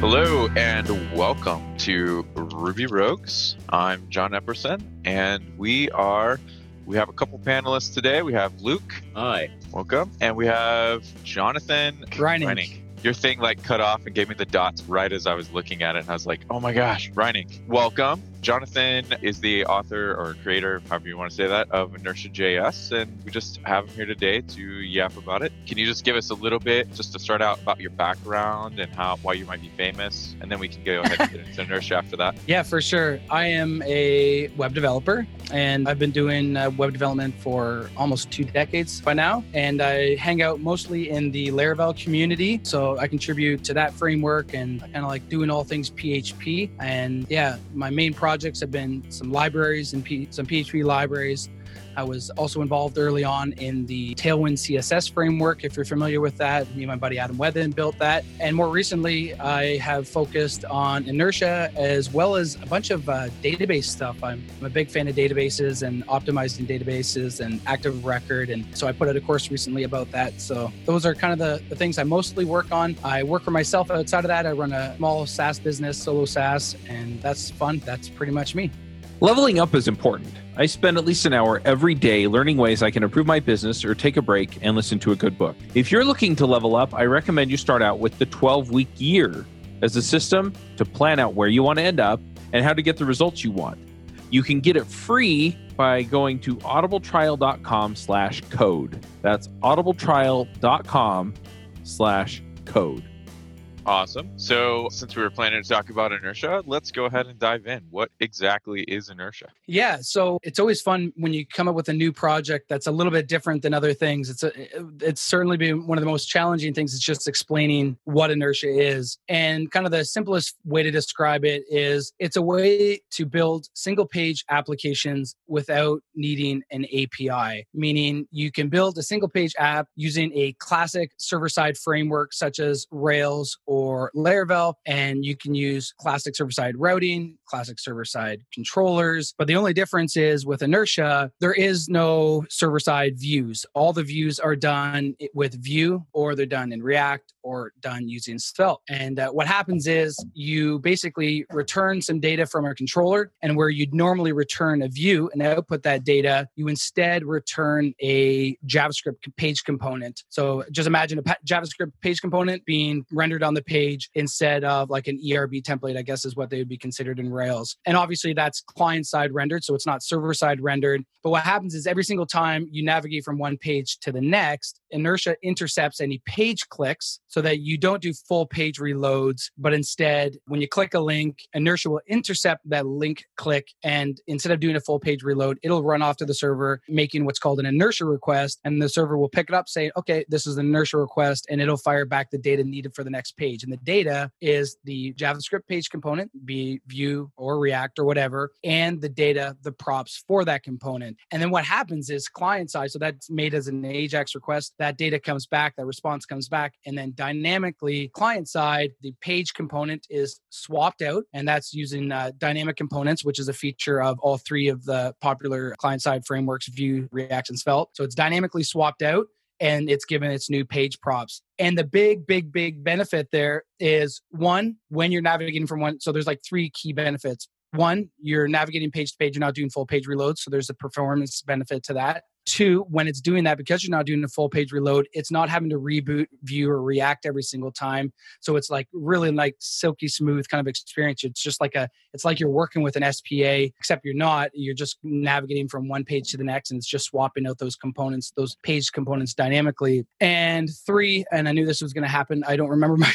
Hello and welcome to Ruby Rogues. I'm John Epperson, and we are we have a couple panelists today. We have Luke, Hi. welcome, and we have Jonathan Reinink. Reinink. Your thing like cut off and gave me the dots right as I was looking at it, and I was like, "Oh my gosh, Reinink, welcome." Jonathan is the author or creator, however you want to say that, of Inertia JS, and we just have him here today to yap about it. Can you just give us a little bit, just to start out, about your background and how why you might be famous, and then we can go ahead and get into Inertia after that. Yeah, for sure. I am a web developer and I've been doing uh, web development for almost two decades by now. And I hang out mostly in the Laravel community. So I contribute to that framework and kind of like doing all things PHP. And yeah, my main projects have been some libraries and P- some PHP libraries. I was also involved early on in the Tailwind CSS framework, if you're familiar with that. Me and my buddy Adam Wathan built that. And more recently, I have focused on inertia as well as a bunch of uh, database stuff. I'm, I'm a big fan of databases and optimizing databases and active record. And so I put out a course recently about that. So those are kind of the, the things I mostly work on. I work for myself outside of that. I run a small SaaS business, solo SaaS, and that's fun. That's pretty much me. Leveling up is important. I spend at least an hour every day learning ways I can improve my business or take a break and listen to a good book. If you're looking to level up, I recommend you start out with the 12 week year as a system to plan out where you want to end up and how to get the results you want. You can get it free by going to audibletrial.com slash code. That's audibletrial.com slash code. Awesome. So, since we were planning to talk about inertia, let's go ahead and dive in. What exactly is inertia? Yeah, so it's always fun when you come up with a new project that's a little bit different than other things. It's a, it's certainly been one of the most challenging things. It's just explaining what inertia is, and kind of the simplest way to describe it is it's a way to build single page applications without needing an API. Meaning you can build a single page app using a classic server side framework such as Rails or Laravel, and you can use classic server side routing, classic server side controllers. But the only difference is with inertia, there is no server side views. All the views are done with Vue, or they're done in React, or done using Svelte. And uh, what happens is you basically return some data from a controller, and where you'd normally return a view and output that data, you instead return a JavaScript page component. So just imagine a JavaScript page component being rendered on the page instead of like an ERB template, I guess is what they would be considered in Rails. And obviously that's client side rendered, so it's not server side rendered. But what happens is every single time you navigate from one page to the next, inertia intercepts any page clicks so that you don't do full page reloads, but instead, when you click a link, inertia will intercept that link click. And instead of doing a full page reload, it'll run off to the server, making what's called an inertia request. And the server will pick it up, say, okay, this is an inertia request, and it'll fire back the data needed for the next page. And the data is the JavaScript page component, be Vue or React or whatever, and the data, the props for that component. And then what happens is client side, so that's made as an AJAX request, that data comes back, that response comes back, and then dynamically client side, the page component is swapped out, and that's using uh, dynamic components, which is a feature of all three of the popular client side frameworks, Vue, React, and Svelte. So it's dynamically swapped out and it's given its new page props. And the big, big, big benefit there is one, when you're navigating from one, so there's like three key benefits. One, you're navigating page to page, you're not doing full page reloads. So there's a performance benefit to that. Two, when it's doing that, because you're not doing a full page reload, it's not having to reboot, Vue, or react every single time. So it's like really like silky smooth kind of experience. It's just like a, it's like you're working with an SPA, except you're not. You're just navigating from one page to the next, and it's just swapping out those components, those page components dynamically. And three, and I knew this was going to happen. I don't remember my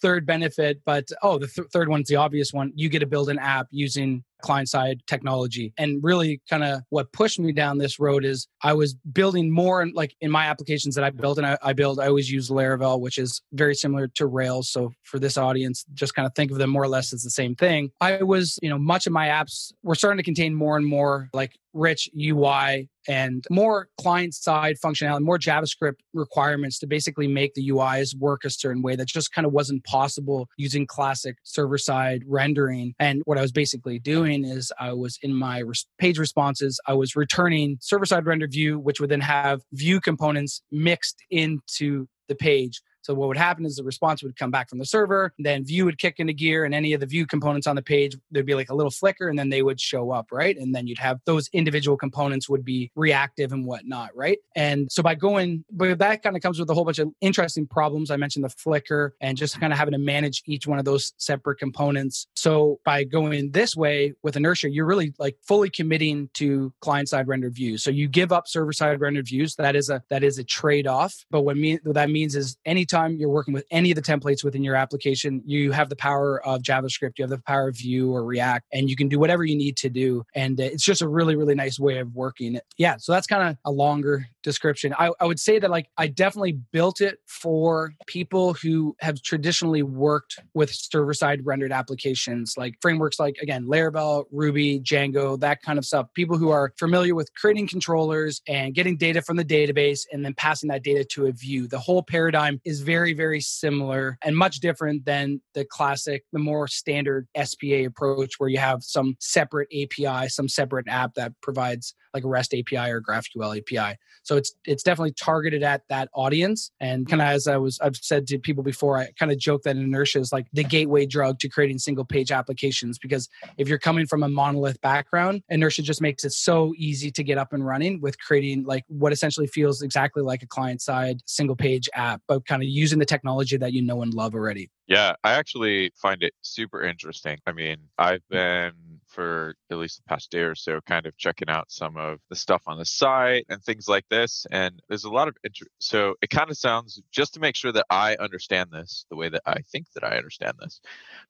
third, benefit, but oh, the th- third one's the obvious one. You get to build an app using client side technology. And really, kind of what pushed me down this road is I was building more and like in my applications that I built, and I, I build, I always use Laravel, which is very similar to Rails. So for this audience, just kind of think of them more or less as the same thing. I was, you know, much of my apps were starting to contain more and more like rich UI and more client side functionality, more JavaScript requirements to basically make the UIs work a certain way that just kind of wasn't possible using classic server side rendering. And what I was basically doing is I was in my page responses, I was returning server side render Vue, which would then have view components mixed into the page So what would happen is the response would come back from the server, then Vue would kick into gear, and any of the Vue components on the page, there'd be like a little flicker, and then they would show up, right? And then you'd have those individual components would be reactive and whatnot, right? And so by going, but that kind of comes with a whole bunch of interesting problems. I mentioned the flicker and just kind of having to manage each one of those separate components. So by going this way with inertia, you're really like fully committing to client side rendered views. So you give up server side rendered views. That is a that is a trade off. But what, mean, what that means is anytime you're working with any of the templates within your application, you have the power of JavaScript, you have the power of Vue or React, and you can do whatever you need to do. And uh, it's just a really really nice way of working. Yeah. So that's kind of a longer description. I, I would say that like I definitely built it for people who have traditionally worked with server side rendered applications like frameworks like again Laravel, Ruby, Django, that kind of stuff. People who are familiar with creating controllers and getting data from the database and then passing that data to a view. The whole paradigm is very very similar and much different than the classic, the more standard SPA approach where you have some separate API, some separate app that provides like a REST API or GraphQL API. So it's it's definitely targeted at that audience. And kind of mm-hmm. as I was I've said to people before, I kind of joke that inertia is like the gateway drug to creating single page applications because if you're coming from a monolith background, inertia just makes it so easy to get up and running with creating like what essentially feels exactly like a client side single page app, but kind of using the technology that you know and love already. Yeah, I actually find it super interesting. I mean, I've mm. been for at least the past day or so kind of checking out some of the stuff on the site and things like this and there's a lot of interest so it kind of sounds just to make sure that i understand this the way that i think that i understand this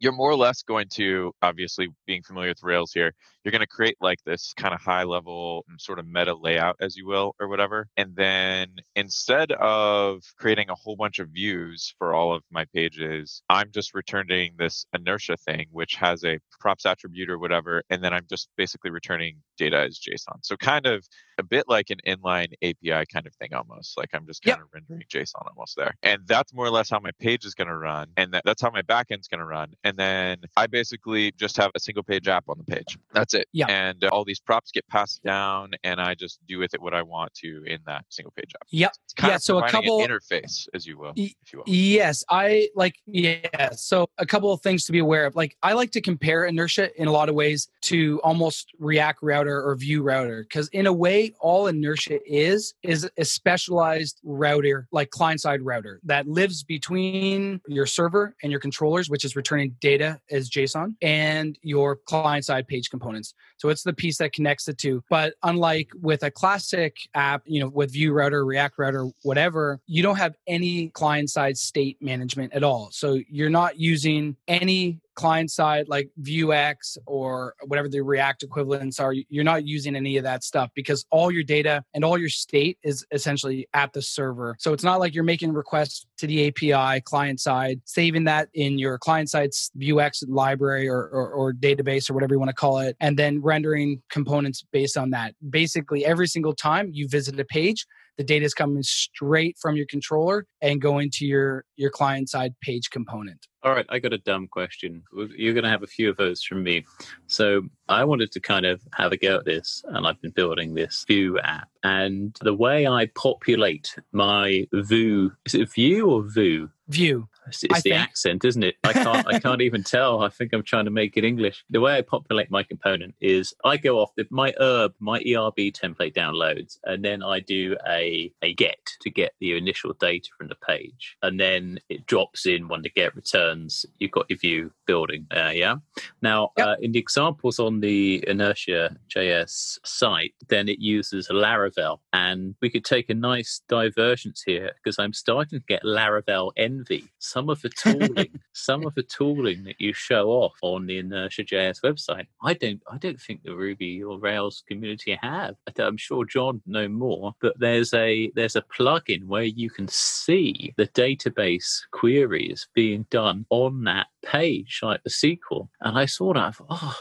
you're more or less going to obviously being familiar with rails here you're going to create like this kind of high level mm, sort of meta layout as you will or whatever and then instead of creating a whole bunch of views for all of my pages i'm just returning this inertia thing which has a props attribute or whatever and then i'm just basically returning data as json so kind of a bit like an inline api kind of thing almost like i'm just kind yep. of rendering json almost there and that's more or less how my page is going to run and that, that's how my backend's going to run and then i basically just have a single page app on the page that's it. Yeah. And uh, all these props get passed down, and I just do with it what I want to in that single page app. Yep. yeah. so a couple interface, as you will, y- if you will. Yes, I like. Yeah. So a couple of things to be aware of. Like I like to compare inertia in a lot of ways to almost React router or Vue router, because in a way, all inertia is is a specialized router, like client side router that lives between your server and your controllers, which is returning data as JSON, and your client side page components. So it's the piece that connects the two. But unlike with a classic app, you know, with Vue Router, React Router, whatever, you don't have any client side state management at all. So you're not using any client side like Vuex or whatever the React equivalents are, you're not using any of that stuff because all your data and all your state is essentially at the server. So it's not like you're making requests to the API client side, saving that in your client side Vuex library or, or, or database or whatever you want to call it, and then rendering components based on that. Basically, every single time you visit a page, the data is coming straight from your controller and going to your your client side page component. All right i got a dumb question. You're going to have a few of those from me. So i wanted to kind of have a go at this and i've been building this Vue app and the way i populate my Vue is it Vue or Vue? view it's, it's the think. accent, isn't it? I can't. I can't even tell. I think I'm trying to make it English. The way I populate my component is I go off the, my ERB, my ERB template downloads, and then I do a a get to get the initial data from the page, and then it drops in when the get returns. You've got your view building. Uh, yeah. Now, yep. uh, in the examples on the Inertia JS site, then it uses Laravel, and we could take a nice divergence here because I'm starting to get Laravel envy some of the tooling, some of the tooling that you show off on the Inertia.js website, I don't, I don't think the Ruby or Rails community have. I'm sure John know more, but there's a there's a plugin where you can see the database queries being done on that page, like the sequel. And I saw that, oh,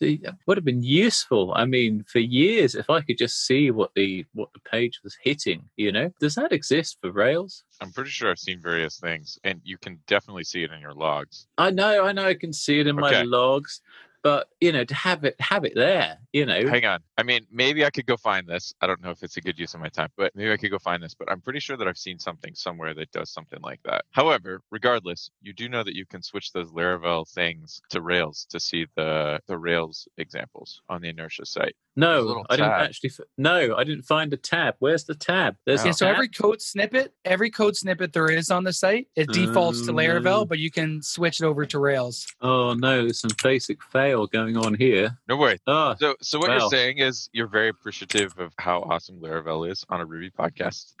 it would have been useful. I mean, for years, if I could just see what the what the page was hitting, you know, does that exist for Rails? I'm pretty sure I've seen various things, and you can definitely see it in your logs. I know, I know, I can see it in okay. my logs. But you know, to have it have it there, you know, Hang on. I mean, maybe I could go find this. I don't know if it's a good use of my time, but maybe I could go find this. But I'm pretty sure that I've seen something somewhere that does something like that. However, regardless, you do know that you can switch those Laravel things to Rails to see the the Rails examples on the Inertia site. There's a no, I didn't actually. f- No, I didn't find a tab. Where's the tab? There's. Yeah, a so tab? every code snippet, every code snippet there is on the site, it defaults to Oh, Laravel, no. but you can switch it over to Rails. Oh no, there's some basic fail going on here. No worry. Oh, ah, So, so what Wow. you're saying is you're very appreciative of how awesome Laravel is on a Ruby podcast.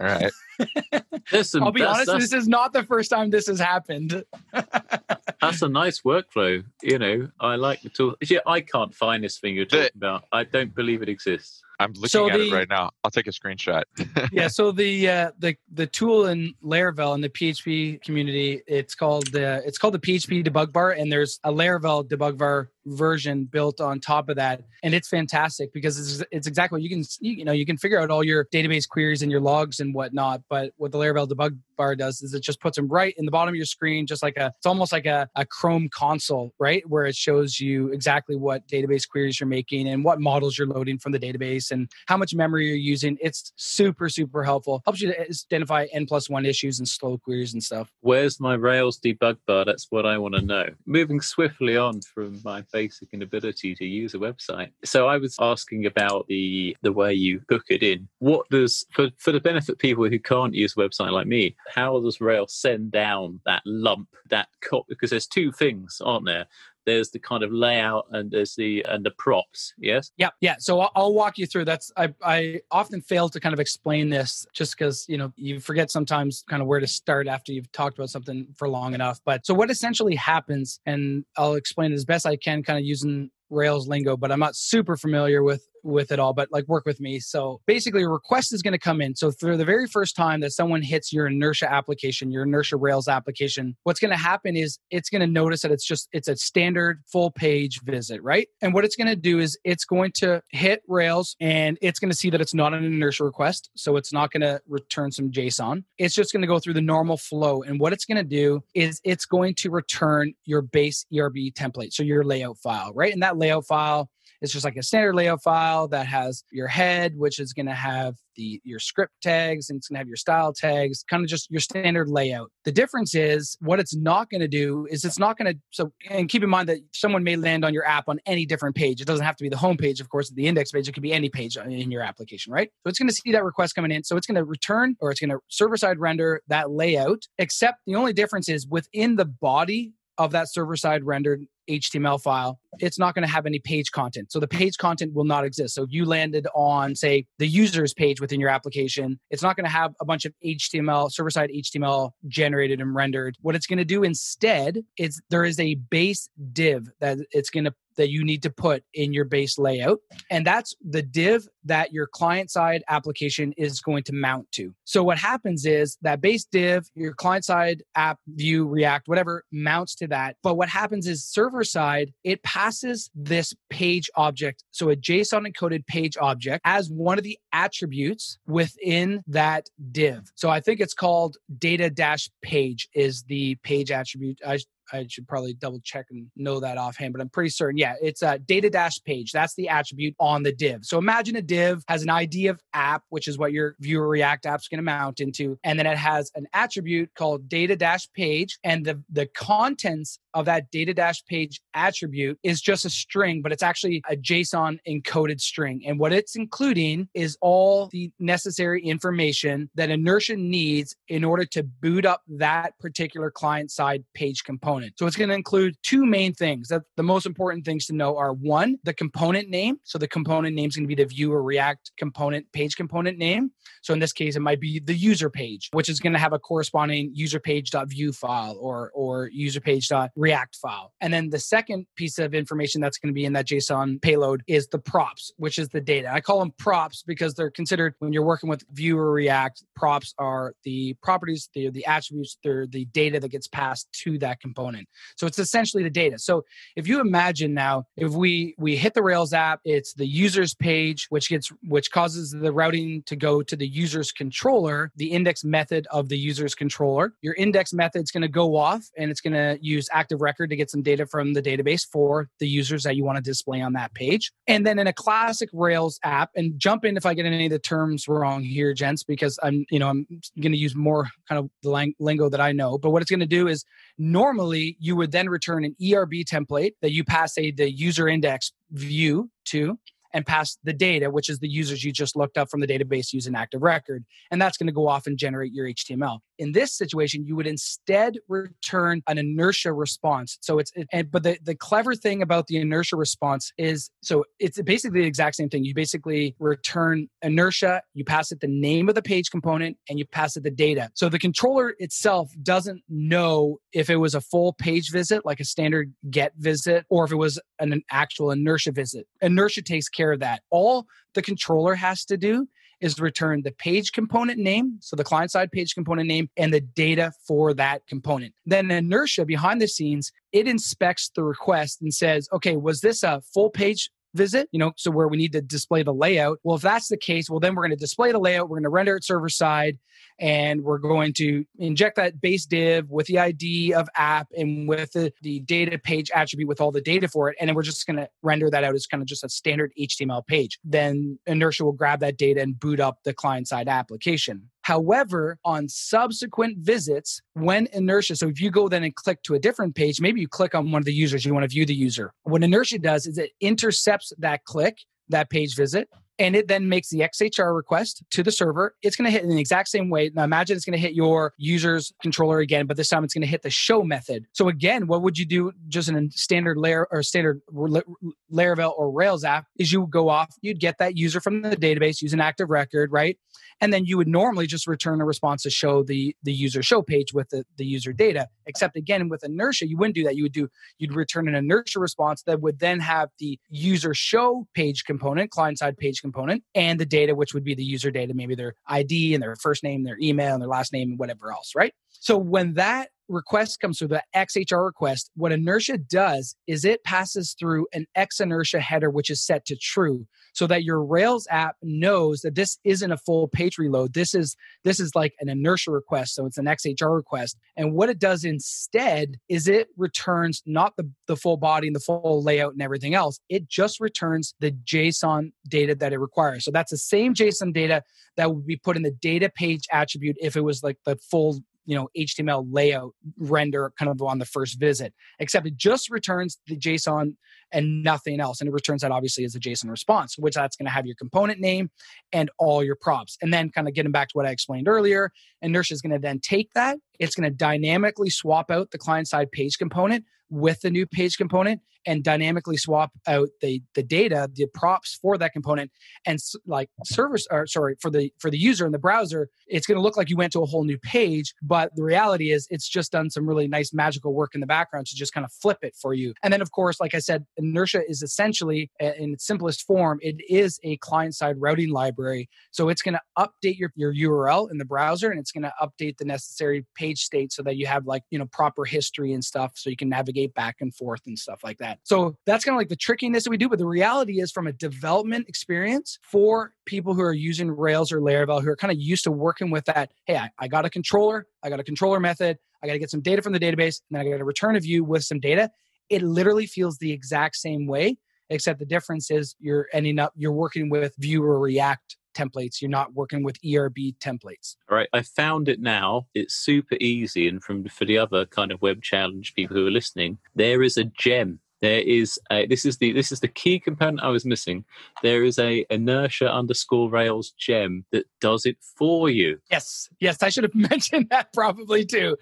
All right. there's some. I'll be honest, this is not the first time this has happened. that's a nice workflow. You know, I like the tool. Yeah, I can't find this thing you're The- talking about. I don't believe it exists. I'm looking So at it right now. I'll take a screenshot. yeah, so the uh, the the tool in Laravel in the PHP community, it's called uh, it's called the PHP debug bar, and there's a Laravel debug bar version built on top of that, and it's fantastic because it's it's exactly what you can you, you know you can figure out all your database queries and your logs and whatnot. But what the Laravel debug bar does is it just puts them right in the bottom of your screen, just like a it's almost like a, a Chrome console, right, where it shows you exactly what database queries you're making and what models you're loading from the database and how much memory you're using. It's super, super helpful. Helps you to identify N plus one issues and slow queries and stuff. Where's my Rails debug bar? That's what I want to know. Moving swiftly on from my basic inability to use a website. So I was asking about the the way you hook it in. What does for for the benefit of people who can't use a website like me? How does Rails send down that lump that co- because there's two things, aren't there? There's the kind of layout and there's the and the props. Yes. Yeah, yeah. So I'll, I'll walk you through. That's I I often fail to kind of explain this just because you know you forget sometimes kind of where to start after you've talked about something for long enough. But so what essentially happens, and I'll explain it as best I can, kind of using Rails lingo, but I'm not super familiar with with it all. But like work with me. So basically, a request is going to come in. So for the very first time that someone hits your inertia application, your inertia Rails application, what's going to happen is it's going to notice that it's just it's a standard full page visit, right? And what it's going to do is it's going to hit Rails and it's going to see that it's not an inertia request, so it's not going to return some JSON. It's just going to go through the normal flow, and what it's going to do is it's going to return your base ERB template, so your layout file, right? And that layout file it's just like a standard layout file that has your head, which is going to have the your script tags, and it's going to have your style tags, kind of just your standard layout. The difference is what it's not going to do is it's not going to. So, and keep in mind that someone may land on your app on any different page. It doesn't have to be the home page, of course, the index page. It could be any page uh, in your application, right? So it's going to see that request coming in. So it's going to return or it's going to server side render that layout. Except the only difference is within the body of that server side rendered HTML file, it's not going to have any page content. So the page content will not exist. So you landed on, say, the users page within your application, it's not going to have a bunch of HTML, server side HTML generated and rendered. What it's going to do instead is there is a base div that it's going to that you need to put in your base layout. And that's the div that your client side application is going to mount to. So what happens is that base div, your client side app, Vue, React, whatever, mounts to that. But what happens is server side, it passes this page object, so a JSON encoded page object, as one of the attributes within that div. So I think it's called data dash page is the page attribute. I I should probably double check and know that offhand, but I'm pretty certain. Yeah, it's a data dash page. That's the attribute on the div. So imagine a div has an ID of app, which is what your viewer React app's going to mount into, and then it has an attribute called data dash page, and the the contents of that data dash page attribute is just a string, but it's actually a JSON encoded string. And what it's including is all the necessary information that Inertia needs in order to boot up that particular client side page component. So it's going to include two main things. That the most important things to know are one, the component name. So the component name is going to be the Vue or React component page component name. So in this case, it might be the user page, which is going to have a corresponding user page.view file or or user page.react file. And then the second piece of information that's going to be in that JSON payload is the props, which is the data. I call them props because they're considered when you're working with Vue or React, props are the properties, they're the attributes, they're the data that gets passed to that component component. So it's essentially the data. So if you imagine now, if we we hit the Rails app, it's the user's page, which gets which causes the routing to go to the user's controller, the index method of the user's controller. Your index method is going to go off and it's going to use active record to get some data from the database for the users that you want to display on that page. And then in a classic Rails app, and jump in if I get any of the terms wrong here, gents, because I'm, you know, I'm going to use more kind of the lingo that I know. But what it's going to do is normally you would then return an ERB template that you pass a the user index view to and pass the data, which is the users you just looked up from the database using Active Record. And that's going to go off and generate your HTML. In this situation, you would instead return an inertia response. So it's, it, and, but the, the clever thing about the inertia response is so it's basically the exact same thing. You basically return inertia, you pass it the name of the page component, and you pass it the data. So the controller itself doesn't know if it was a full page visit, like a standard get visit, or if it was an, an actual inertia visit. Inertia takes care of that. All the controller has to do is to return the page component name, so the client side page component name, and the data for that component. Then inertia behind the scenes, it inspects the request and says, okay, was this a full page visit, you know, so where we need to display the layout. Well, if that's the case, well, then we're going to display the layout. We're going to render it server side and we're going to inject that base div with the ID of app and with the, the data page attribute with all the data for it. And then we're just going to render that out as kind of just a standard HTML page. Then Inertia will grab that data and boot up the client side application. However, on subsequent visits, when inertia, so if you go then and click to a different page, maybe you click on one of the users, you want to view the user. What inertia does is it intercepts that click, that page visit, and it then makes the XHR request to the server. It's going to hit in the exact same way. Now imagine it's going to hit your user's controller again, but this time it's going to hit the show method. So again, what would you do just in a standard layer or standard Laravel or Rails app is you would go off, you'd get that user from the database, use an active record, right? And then you would normally just return a response to show the, the user show page with the, the user data. Except again, with inertia, you wouldn't do that. You would do, you'd return an inertia response that would then have the user show page component, client side page component, and the data, which would be the user data, maybe their ID and their first name, their email, and their last name, and whatever else, right? So when that request comes through the XHR request, what inertia does is it passes through an X inertia header, which is set to true so that your Rails app knows that this isn't a full page reload. This is this is like an inertia request, so it's an XHR request. And what it does instead is it returns not the, the full body and the full layout and everything else. It just returns the JSON data that it requires. So that's the same JSON data that would be put in the data page attribute if it was like the full you know html layout render kind of on the first visit except it just returns the json and nothing else and it returns that obviously as a json response which that's going to have your component name and all your props and then kind of getting back to what i explained earlier inertia is going to then take that it's going to dynamically swap out the client side page component with the new page component and dynamically swap out the the data the props for that component and like servers or sorry for the for the user in the browser it's going to look like you went to a whole new page but the reality is it's just done some really nice magical work in the background to just kind of flip it for you. And then of course like i said inertia is essentially in its simplest form it is a client side routing library. So it's going to update your, your url in the browser and it's going to update the necessary page state so that you have like you know proper history and stuff so you can navigate back and forth and stuff like that so that's kind of like the trickiness that we do. But the reality is, from a development experience for people who are using Rails or Laravel, who are kind of used to working with that, hey, I, I got a controller, I got a controller method, I got to get some data from the database, and then I got to return a view with some data. It literally feels the exact same way, except the difference is you're ending up you're working with Vue or React templates. You're not working with ERB templates. All right, I found it now. It's super easy, and from for the other kind of web challenge people who are listening, there is a gem there is a, this is the this is the key component I was missing. There is a inertia underscore rails gem that does it for you. Yes, yes, I should have mentioned that probably too.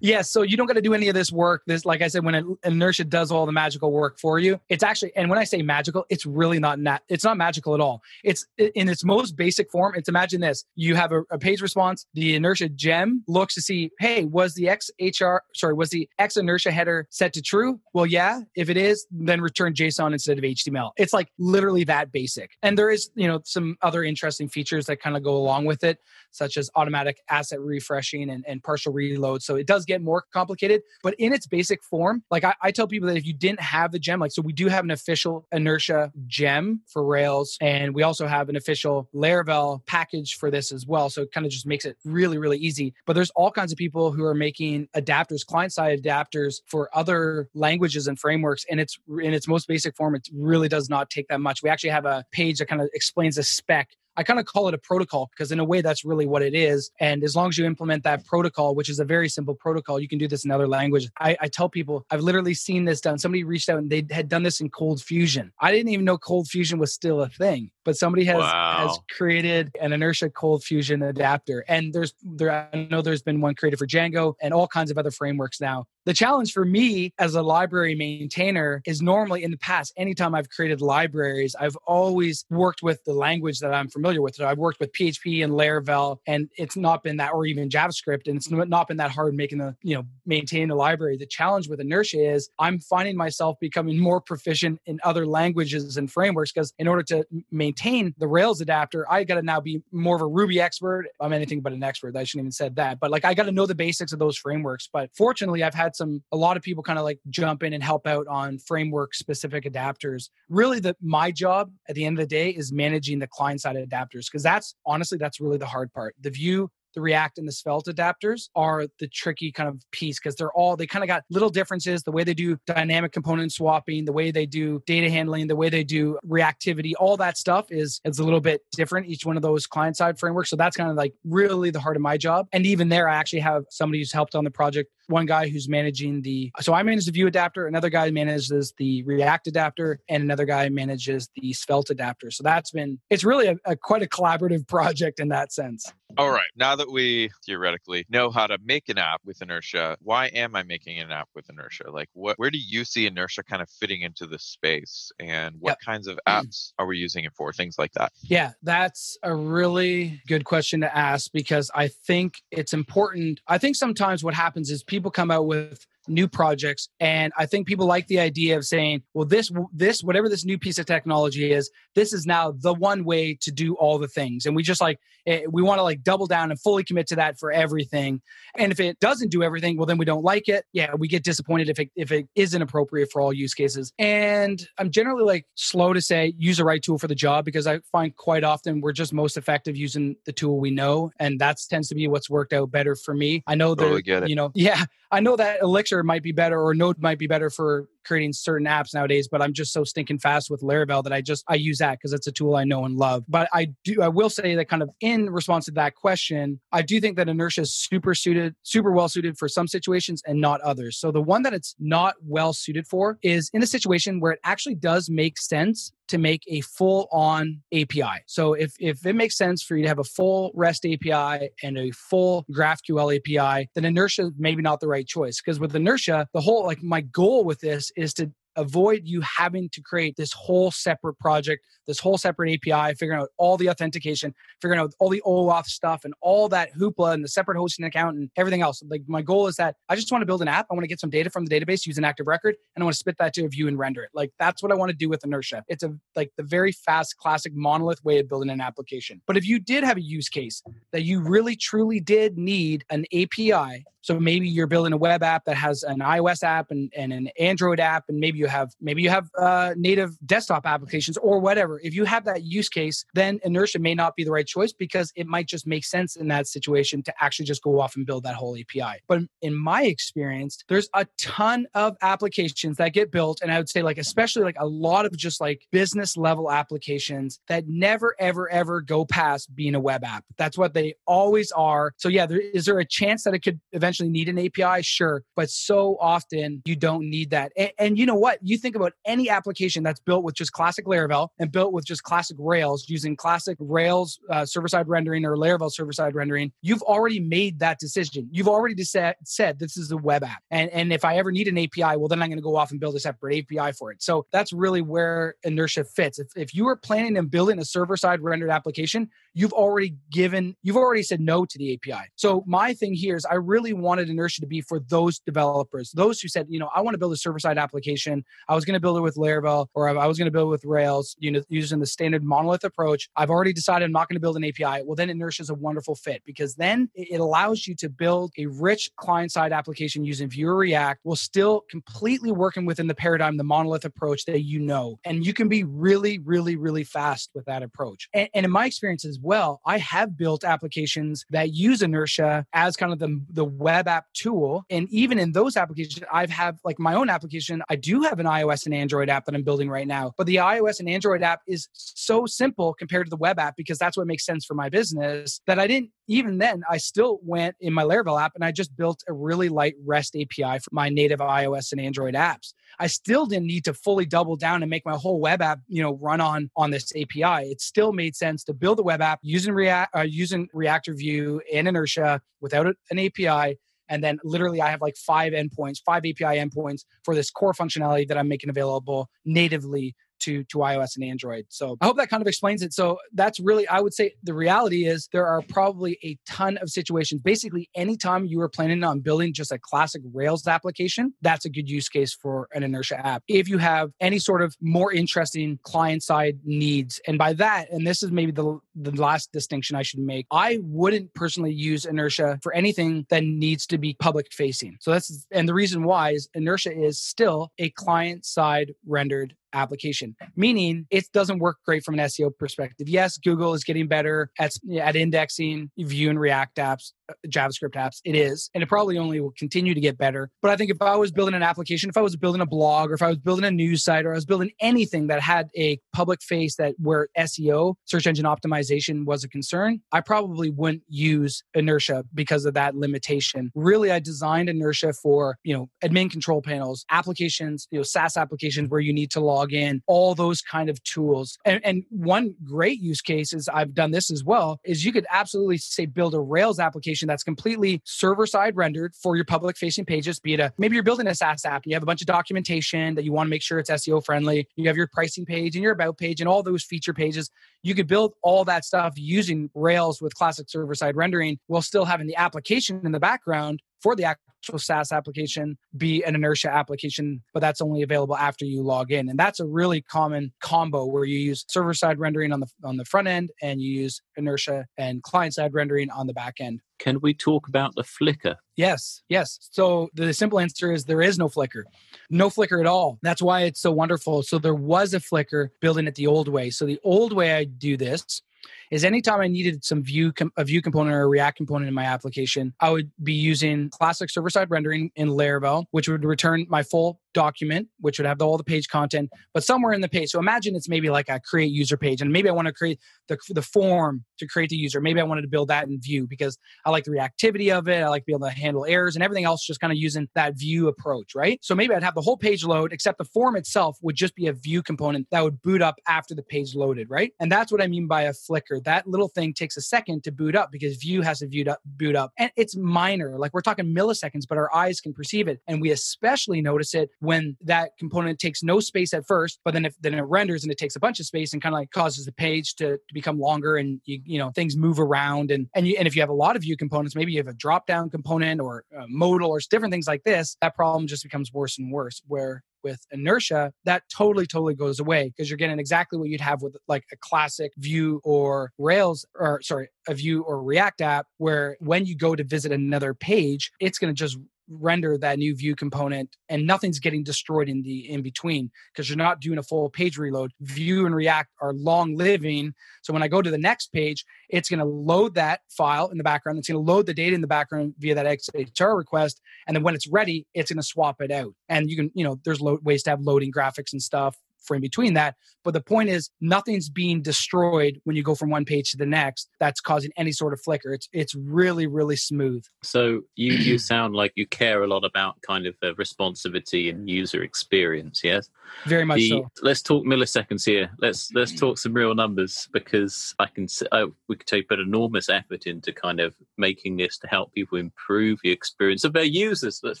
Yes, so you don't got to do any of this work. This, like I said, when inertia does all the magical work for you, it's actually and when I say magical, it's really not nat- it's not magical at all. It's in its most basic form. It's imagine this: you have a, a page response. The inertia gem looks to see, hey, was the XHR sorry was the X inertia header set to true? Well, yeah. If it is, then return JSON instead of HTML. It's like literally that basic. And there is, you know, some other interesting features that kind of go along with it, such as automatic asset refreshing and, and partial reload. So it does get more complicated, but in its basic form, like I, I tell people that if you didn't have the gem, like, so we do have an official inertia gem for Rails, and we also have an official Laravel package for this as well. So it kind of just makes it really, really easy. But there's all kinds of people who are making adapters, client side adapters for other languages and frameworks. And it's in its most basic form, it really does not take that much. We actually have a page that kind of explains a spec I kind of call it a protocol because, in a way, that's really what it is. And as long as you implement that protocol, which is a very simple protocol, you can do this in other languages. I, I tell people I've literally seen this done. Somebody reached out and they had done this in ColdFusion. I didn't even know ColdFusion was still a thing, but somebody has wow. has created an inertia ColdFusion adapter. And there's there I know there's been one created for Django and all kinds of other frameworks now. The challenge for me as a library maintainer is normally in the past, anytime I've created libraries, I've always worked with the language that I'm familiar with it. I've worked with PHP and Laravel, and it's not been that, or even JavaScript, and it's not been that hard making the, you know, maintaining the library. The challenge with inertia is I'm finding myself becoming more proficient in other languages and frameworks because in order to maintain the Rails adapter, I got to now be more of a Ruby expert. I'm anything but an expert. I shouldn't even said that, but like I got to know the basics of those frameworks. But fortunately, I've had some a lot of people kind of like jump in and help out on framework specific adapters. Really, the my job at the end of the day is managing the client side adapters because that's honestly that's really the hard part. The Vue the React and the Svelte adapters are the tricky kind of piece because they're all they kind of got little differences. The way they do dynamic component swapping, the way they do data handling, the way they do reactivity, all that stuff is is a little bit different. Each one of those client side frameworks. So that's kind of like really the heart of my job. And even there, I actually have somebody who's helped on the project one guy who's managing the so I manage the Vue adapter, another guy manages the React adapter, and another guy manages the Svelte adapter. So that's been it's really a, a quite a collaborative project in that sense. All right. Now that we theoretically know how to make an app with inertia, why am I making an app with inertia? Like what where do you see inertia kind of fitting into the space and what yep. kinds of apps are we using it for? Things like that. Yeah, that's a really good question to ask because I think it's important. I think sometimes what happens is people come out with new projects. And i think people like the idea of saying well this this whatever this new piece of technology is this is now the one way to do all the things. And we just like eh, we want to like double down and fully commit to that for everything. And if it doesn't do everything well then we don't like it. Yeah we get disappointed if it if it isn't appropriate for all use cases. And i'm generally like slow to say use the right tool for the job because i find quite often we're just most effective using the tool we know. And that tends to be what's worked out better for me. I know that totally you know yeah i know that elixir might be better or Node might be better for creating certain apps nowadays, but I'm just so stinking fast with Laravel that I just I use that because it's a tool I know and love. But I do I will say that kind of in response to that question, I do think that inertia is super suited, super well suited for some situations and not others. So the one that it's not well suited for is in a situation where it actually does make sense to make a full on API. So if, if it makes sense for you to have a full REST API and a full GraphQL API, then inertia maybe not the right choice. Because with inertia, the whole like my goal with this is to avoid you having to create this whole separate project, this whole separate API, figuring out all the authentication, figuring out all the OAuth stuff and all that hoopla and the separate hosting account and everything else. Like my goal is that I just want to build an app. I want to get some data from the database, use an active record, and I want to spit that to a Vue and render it. Like that's what I want to do with Inertia. It's a like the very fast, classic monolith way of building an application. But if you did have a use case that you really truly did need an API so maybe you're building a web app that has an iOS app and, and an Android app, and maybe you have maybe you have uh, native desktop applications or whatever. If you have that use case, then inertia may not be the right choice because it might just make sense in that situation to actually just go off and build that whole API. But in my experience, there's a ton of applications that get built, and I would say like especially like a lot of just like business level applications that never ever ever go past being a web app. That's what they always are. So yeah, there, is there a chance that it could eventually need an API, sure. But so often you don't need that. And, and, you know what? You think about any application that's built with just classic Laravel and built with just classic Rails using classic Rails uh, server side rendering or Laravel server side rendering, you've already made that decision. You've already said, said this is a web app. And, and if I ever need an API, well, then I'm going to go off and build a separate API for it. So that's really where inertia fits. If, if you are planning and building a server side rendered application, you've already given, you've already said no to the API. So my thing here is I really wanted Inertia to be for those developers, those who said, you know, I want to build a server side application. I was going to build it with Laravel or I was going to build it with Rails, you know, using the standard monolith approach. I've already decided I'm not going to build an API. Well, then Inertia is a wonderful fit because then it allows you to build a rich client side application using Vue or React while still completely working within the paradigm, the monolith approach that you know. And you can be really, really, really fast with that approach. And, and in my experience as well, I have built applications that use Inertia as kind of the, the web app tool. And even in those applications, I've have like my own application. I do have an iOS and Android app that I'm building right now, but the iOS and Android app is so simple compared to the web app because that's what makes sense for my business that I didn't even then, I still went in my Laravel app and I just built a really light REST API for my native iOS and Android apps. I still didn't need to fully double down and make my whole web app, you know, run on on this API. It still made sense to build a web app using React, uh, using Reactor View and Inertia without an API. And then literally, I have like five endpoints, five API endpoints for this core functionality that I'm making available natively to to iOS and Android. So I hope that kind of explains it. So that's really I would say the reality is there are probably a ton of situations. Basically, anytime you are planning on building just a classic Rails application, that's a good use case for an inertia app. If you have any sort of more interesting client side needs, and by that, and this is maybe the the last distinction I should make, I wouldn't personally use inertia for anything that needs to be public facing. So that's and the reason why is inertia is still a client side rendered application, meaning it doesn't work great from an SEO perspective. Yes, Google is getting better at, at indexing Vue and React apps, uh, JavaScript apps. It is, and it probably only will continue to get better. But I think if I was building an application, if I was building a blog, or if I was building a news site, or I was building anything that had a public face that where SEO, search engine optimization, was a concern, I probably wouldn't use Inertia because of that limitation. Really, I designed Inertia for you know admin control panels, applications, you know SaaS applications where you need to log in, all those kind of tools. And, and one great use case is I've done this as well, is you could absolutely say build a Rails application that's completely server side rendered for your public facing pages, be it a maybe you're building a SaaS app, you have a bunch of documentation that you want to make sure it's SEO friendly, you have your pricing page and your about page and all those feature pages. You could build all that stuff using Rails with classic server side rendering while still having the application in the background for the actual SaaS application be an inertia application, but that's only available after you log in. And that's a really common combo where you use server side rendering on the on the front end and you use inertia and client side rendering on the back end. Can we talk about the flicker? Yes, yes. So the simple answer is there is no flicker. No flicker at all. That's why it's so wonderful. So there was a flicker building it the old way. So the old way I do this is anytime I needed some Vue a Vue component or a React component in my application, I would be using classic server side rendering in Laravel, which would return my full document, which would have all the page content, but somewhere in the page. So imagine it's maybe like a create user page, and maybe I want to create the, the form to create the user. Maybe I wanted to build that in Vue because I like the reactivity of it. I like to be able to handle errors and everything else, just kind of using that Vue approach, right? So maybe I'd have the whole page load, except the form itself would just be a Vue component that would boot up after the page loaded, right? And that's what I mean by a flicker. That little thing takes a second to boot up because Vue has to boot up, boot up. And it's minor, like we're talking milliseconds, but our eyes can perceive it. And we especially notice it when that component takes no space at first, but then if then it renders and it takes a bunch of space and kind of like causes the page to, to become longer and you you know things move around and and you, and if you have a lot of Vue components, maybe you have a drop down component or uh, modal or different things like this, that problem just becomes worse and worse. Where with inertia, that totally, totally goes away because you're getting exactly what you'd have with like a classic Vue or Rails, or sorry, a Vue or React app, where when you go to visit another page, it's going to just render that new Vue component and nothing's getting destroyed in the in between because you're not doing a full page reload. Vue and react are long living. So when i go to the next page it's going to load that file in the background. It's going to load the data in the background via that xhr request. And then when it's ready it's going to swap it out. And you can you know there's lo- ways to have loading graphics and stuff for in between that. But the point is, nothing's being destroyed when you go from one page to the next. That's causing any sort of flicker. It's it's really really smooth. So you you sound like you care a lot about kind of the responsivity and user experience. Yes, very much the, so. Let's talk milliseconds here. Let's let's talk some real numbers because I can oh, we could take put enormous effort into kind of making this to help people improve the experience of their users. Let's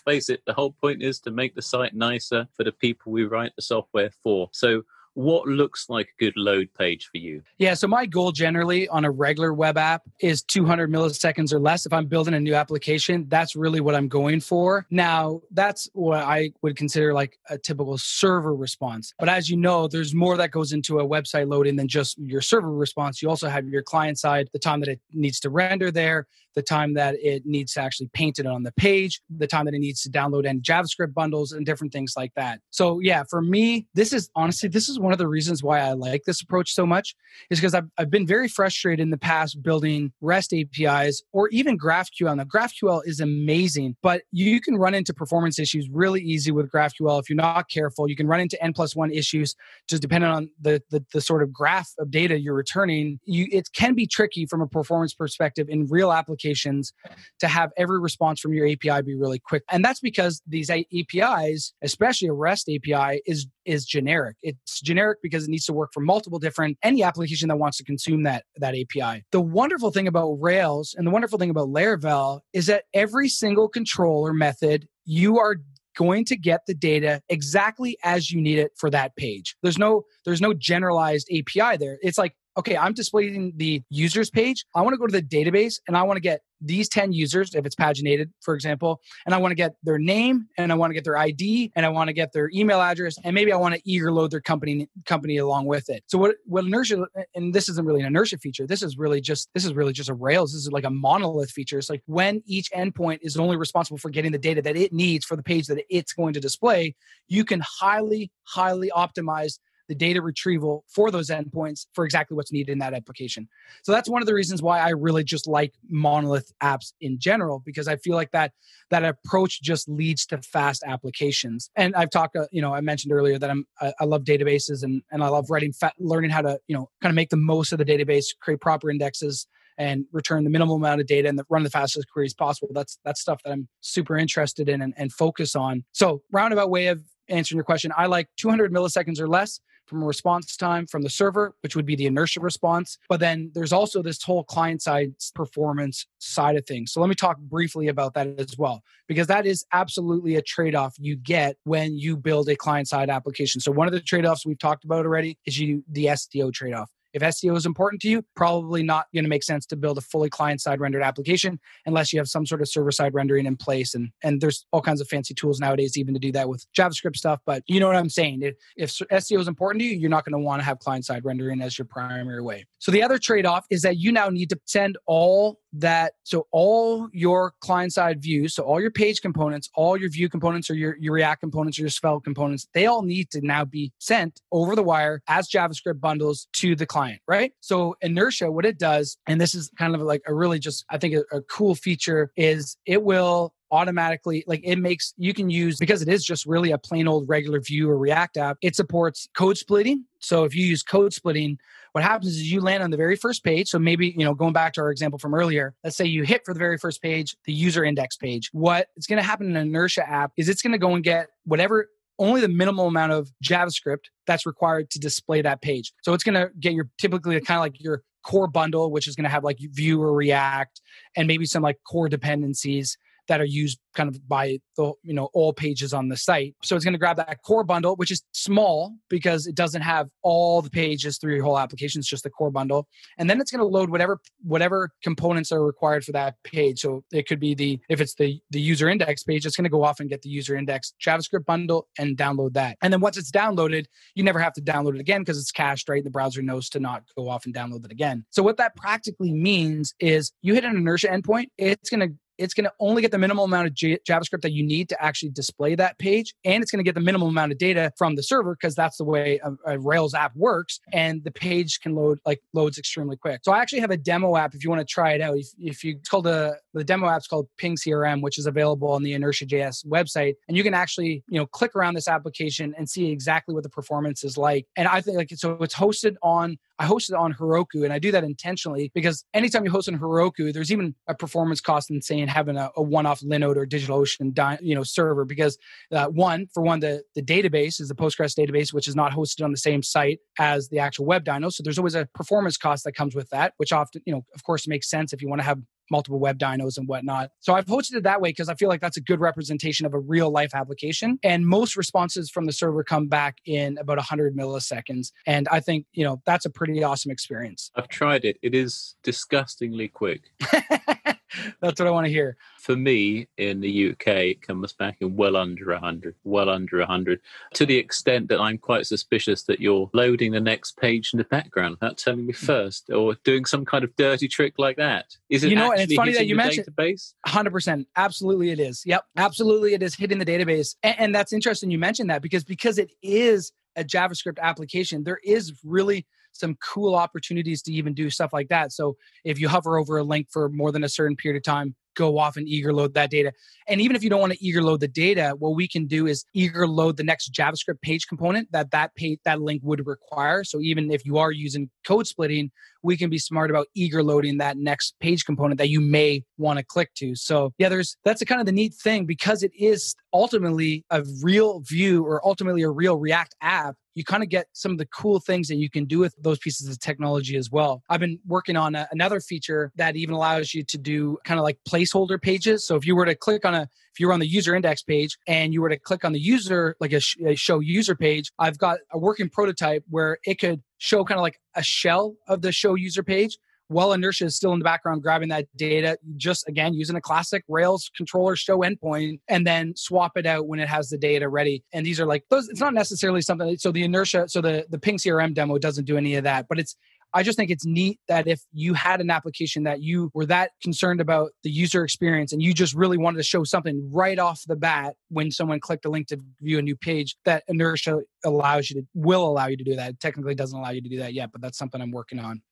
face it, the whole point is to make the site nicer for the people we write the software for. So what looks like a good load page for you? Yeah, so my goal generally on a regular web app is 200 milliseconds or less. If I'm building a new application, that's really what I'm going for. Now, that's what I would consider like a typical server response. But as you know, there's more that goes into a website loading than just your server response. You also have your client side, the time that it needs to render there, the time that it needs to actually paint it on the page, the time that it needs to download any JavaScript bundles and different things like that. So yeah, for me, this is honestly, this is one of the reasons why I like this approach so much is because I've, I've been very frustrated in the past building REST APIs or even GraphQL. Now GraphQL is amazing, but you can run into performance issues really easy with GraphQL if you're not careful. You can run into N plus one issues just depending on the, the, the sort of graph of data you're returning. You, it can be tricky from a performance perspective in real applications applications to have every response from your API be really quick. And that's because these APIs, especially a REST API, is is generic. It's generic because it needs to work for multiple different any application that wants to consume that that API. The wonderful thing about Rails and the wonderful thing about Laravel is that every single controller method you are going to get the data exactly as you need it for that page. There's no there's no generalized API there. It's like okay, I'm displaying the users page. I want to go to the database and I want to get these 10 users, if it's paginated, for example, and I want to get their name and I want to get their ID and I want to get their email address and maybe I want to eager load their company company along with it. So what what inertia and this isn't really an inertia feature. This is really just this is really just a Rails. This is like a monolith feature. It's like when each endpoint is only responsible for getting the data that it needs for the page that it's going to display, you can highly highly optimize the data retrieval for those endpoints for exactly what's needed in that application. So that's one of the reasons why I really just like monolith apps in general because I feel like that that approach just leads to fast applications. And I've talked, uh, you know, I mentioned earlier that I'm I, I love databases and and I love writing, fa- learning how to you know kind of make the most of the database, create proper indexes and return the minimal amount of data and the, run the fastest queries possible. That's that's stuff that I'm super interested in and, and focus on. So roundabout way of answering your question, I like 200 milliseconds or less from response time from the server, which would be the inertia response. But then there's also this whole client side performance side of things. So let me talk briefly about that as well, because that is absolutely a trade off you get when you build a client side application. So one of the trade offs we've talked about already is you the SEO trade off. If SEO is important to you, probably not going to make sense to build a fully client side rendered application unless you have some sort of server side rendering in place. And and there's all kinds of fancy tools nowadays even to do that with JavaScript stuff. But you know what I'm saying? If, if SEO is important to you, you're not going to want to have client side rendering as your primary way. So the other trade off is that you now need to send all that so all your client side views so all your page components all your Vue components or your, your react components or your svelte components they all need to now be sent over the wire as javascript bundles to the client right? So inertia what it does and this is kind of like a really just i think a, a cool feature is it will automatically like it makes you can use because it is just really a plain old regular Vue or react app it supports code splitting. So if you use code splitting what happens is you land on the very first page. So maybe, you know, going back to our example from earlier, let's say you hit for the very first page, the user index page. What is going to happen in an inertia app is it's going to go and get whatever only the minimal amount of JavaScript that's required to display that page. So it's going to get your typically kind of like your core bundle, which is going to have like Vue or React and maybe some like core dependencies that are used kind of by the you know all pages on the site. So it's going to grab that core bundle, which is small because it doesn't have all the pages through your whole application. It's just the core bundle, and then it's going to load whatever whatever components are required for that page. So it could be the if it's the the user index page, it's going to go off and get the user index JavaScript bundle and download that. And then once it's downloaded, you never have to download it again because it's cached, right? The browser knows to not go off and download it again. So what that practically means is you hit an inertia endpoint, it's going to it's going to only get the minimal amount of J- JavaScript that you need to actually display that page. And it's going to get the minimal amount of data from the server because that's the way a, a, Rails app works. And the page can load, like loads extremely quick. So I actually have a demo app if you want to try it out. If, if you, it's called a, the demo app's called Ping CRM, which is available on the Inertia.js website. And you can actually, you know, click around this application and see exactly what the performance is like. And I think like, so it's hosted on I host it on Heroku, and I do that intentionally because anytime you host on Heroku, there's even a performance cost in saying having a, a one-off Linode or DigitalOcean, di- you know, server. Because uh, one, for one, the the database is the Postgres database, which is not hosted on the same site as the actual web dyno. So there's always a performance cost that comes with that, which often, you know, of course, makes sense if you want to have multiple web dynos and whatnot. So I've hosted it that way because I feel like that's a good representation of a real life application. And most responses from the server come back in about 100 milliseconds. And I think, you know, that's a pretty awesome experience. I've tried it. It is disgustingly quick. That's what I want to hear. For me, in the UK, it comes back in well under 100, well under 100, to the extent that I'm quite suspicious that you're loading the next page in the background without telling me hmm. first or doing some kind of dirty trick like that. Is it You know, and it's funny that you the mentioned- database? 100% absolutely it is. Yep. Absolutely it is hitting the database. And, and that's interesting you mentioned that because because it is a javascript application there is really some cool opportunities to even do stuff like that so if you hover over a link for more than a certain period of time go off and eager load that data and even if you don't want to eager load the data what we can do is eager load the next javascript page component that that page that link would require so even if you are using code splitting we can be smart about eager loading that next page component that you may want to click to. So yeah, there's that's a kind of the neat thing because it is ultimately a real Vue or ultimately a real React app. You kind of get some of the cool things that you can do with those pieces of technology as well. I've been working on a, another feature that even allows you to do kind of like placeholder pages. So if you were to click on a if you were on the user index page and you were to click on the user like a, sh- a show user page, I've got a working prototype where it could show kind of like a shell of the show user page while inertia is still in the background grabbing that data just again using a classic rails controller show endpoint and then swap it out when it has the data ready and these are like those it's not necessarily something so the inertia so the the ping crm demo doesn't do any of that but it's I just think it's neat that if you had an application that you were that concerned about the user experience and you just really wanted to show something right off the bat when someone clicked a link to view a new page, that inertia allows you to will allow you to do that. It technically doesn't allow you to do that yet, but that's something I'm working on.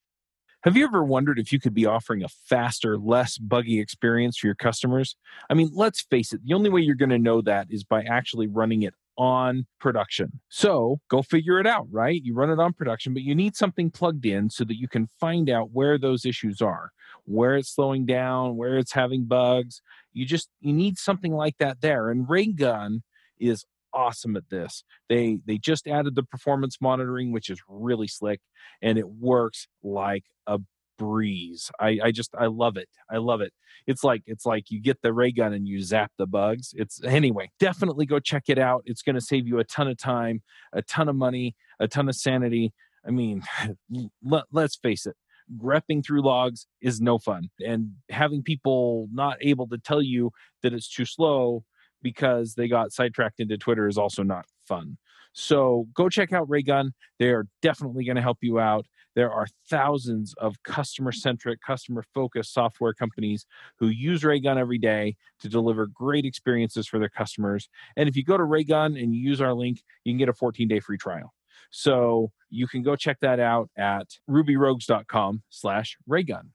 Have you ever wondered if you could be offering a faster, less buggy experience for your customers? I mean, let's face it, the only way you're going to know that is by actually running it on production. So go figure it out, right? You run it on production, but you need something plugged in so that you can find out where those issues are, where it's slowing down, where it's having bugs. You just you need something like that there. And Raygun is awesome at this. They they just added the performance monitoring, which is really slick, and it works like a breeze. I, I just I love it. I love it. It's like it's like you get the ray gun and you zap the bugs. It's anyway, definitely go check it out. It's going to save you a ton of time, a ton of money, a ton of sanity. I mean, let, let's face it. Grepping through logs is no fun, and having people not able to tell you that it's too slow because they got sidetracked into Twitter is also not fun. So go check out Raygun. They are definitely going to help you out. There are thousands of customer centric, customer focused software companies who use Raygun every day to deliver great experiences for their customers. And if you go to Raygun and use our link, you can get a 14 day free trial. So you can go check that out at rubyrogues.com slash Raygun.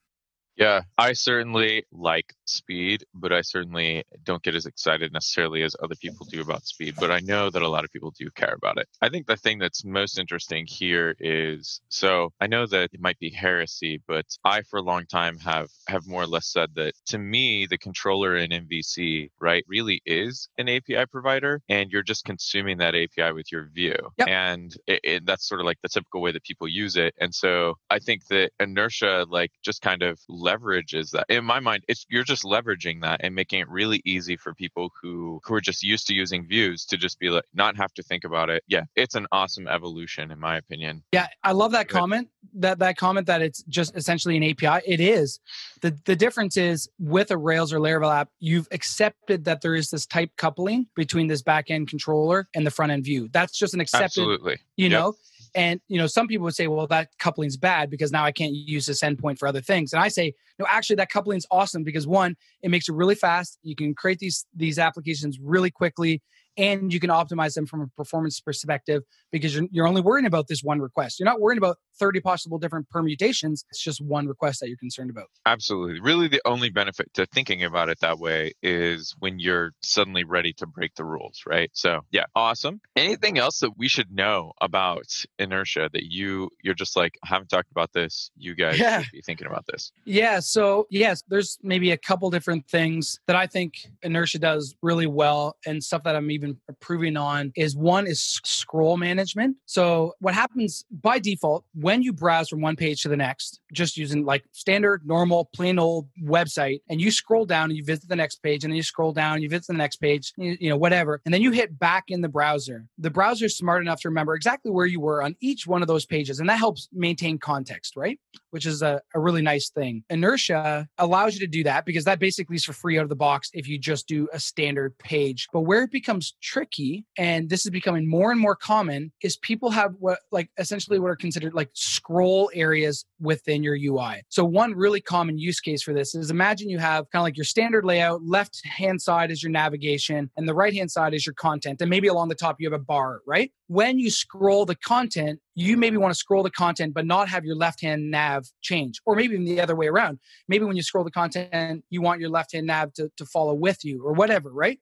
Yeah, I certainly like speed, but I certainly don't get as excited necessarily as other people do about speed. But I know that a lot of people do care about it. I think the thing that's most interesting here is so I know that it might be heresy, but I for a long time have have more or less said that to me the controller in MVC right really is an API provider, and you're just consuming that API with your view, Yep. and it, it, that's sort of like the typical way that people use it. And so I think that inertia like just kind of leverages that in my mind it's you're just leveraging that and making it really easy for people who who are just used to using views to just be like not have to think about it yeah it's an awesome evolution in my opinion Yeah, I love that Good. comment. That that comment that it's just essentially an API. It is. The the difference is with a Rails or Laravel app, you've accepted that there is this type coupling between this back end controller and the front end view. That's just an accepted, absolutely you Yep. know. And you know, some people would say, well, that coupling's bad because now I can't use this endpoint for other things. And I say, no, actually, that coupling's awesome because one, it makes it really fast. You can create these these applications really quickly, and you can optimize them from a performance perspective because you're, you're only worrying about this one request. You're not worrying about 30 possible different permutations. It's just one request that you're concerned about. absolutely really the only benefit to thinking about it that way is when you're suddenly ready to break the rules right so yeah awesome anything else that we should know about inertia that you you're just like I haven't talked about this you guys Yeah. should be thinking about this Yeah. So, yes, there's maybe a couple different things that I think Inertia does really well and stuff that I'm even been improving on is one is scroll management. So what happens by default when you browse from one page to the next, just using like standard, normal, plain old website, and you scroll down and you visit the next page, and then you scroll down, and you visit the next page, you, you know, whatever, and then you hit back in the browser. The browser is smart enough to remember exactly where you were on each one of those pages, and that helps maintain context, right? Which is a, a really nice thing. Inertia allows you to do that because that basically is for free out of the box if you just do a standard page. But where it becomes tricky, and this is becoming more and more common, is people have what like essentially what are considered like scroll areas within your UI. So one really common use case for this is imagine you have kind of like your standard layout, left hand side is your navigation and the right hand side is your content. And maybe along the top you have a bar, right? When you scroll the content, you maybe want to scroll the content but not have your left hand nav change or maybe even the other way around maybe when you scroll the content you want your left hand nav to, to follow with you or whatever right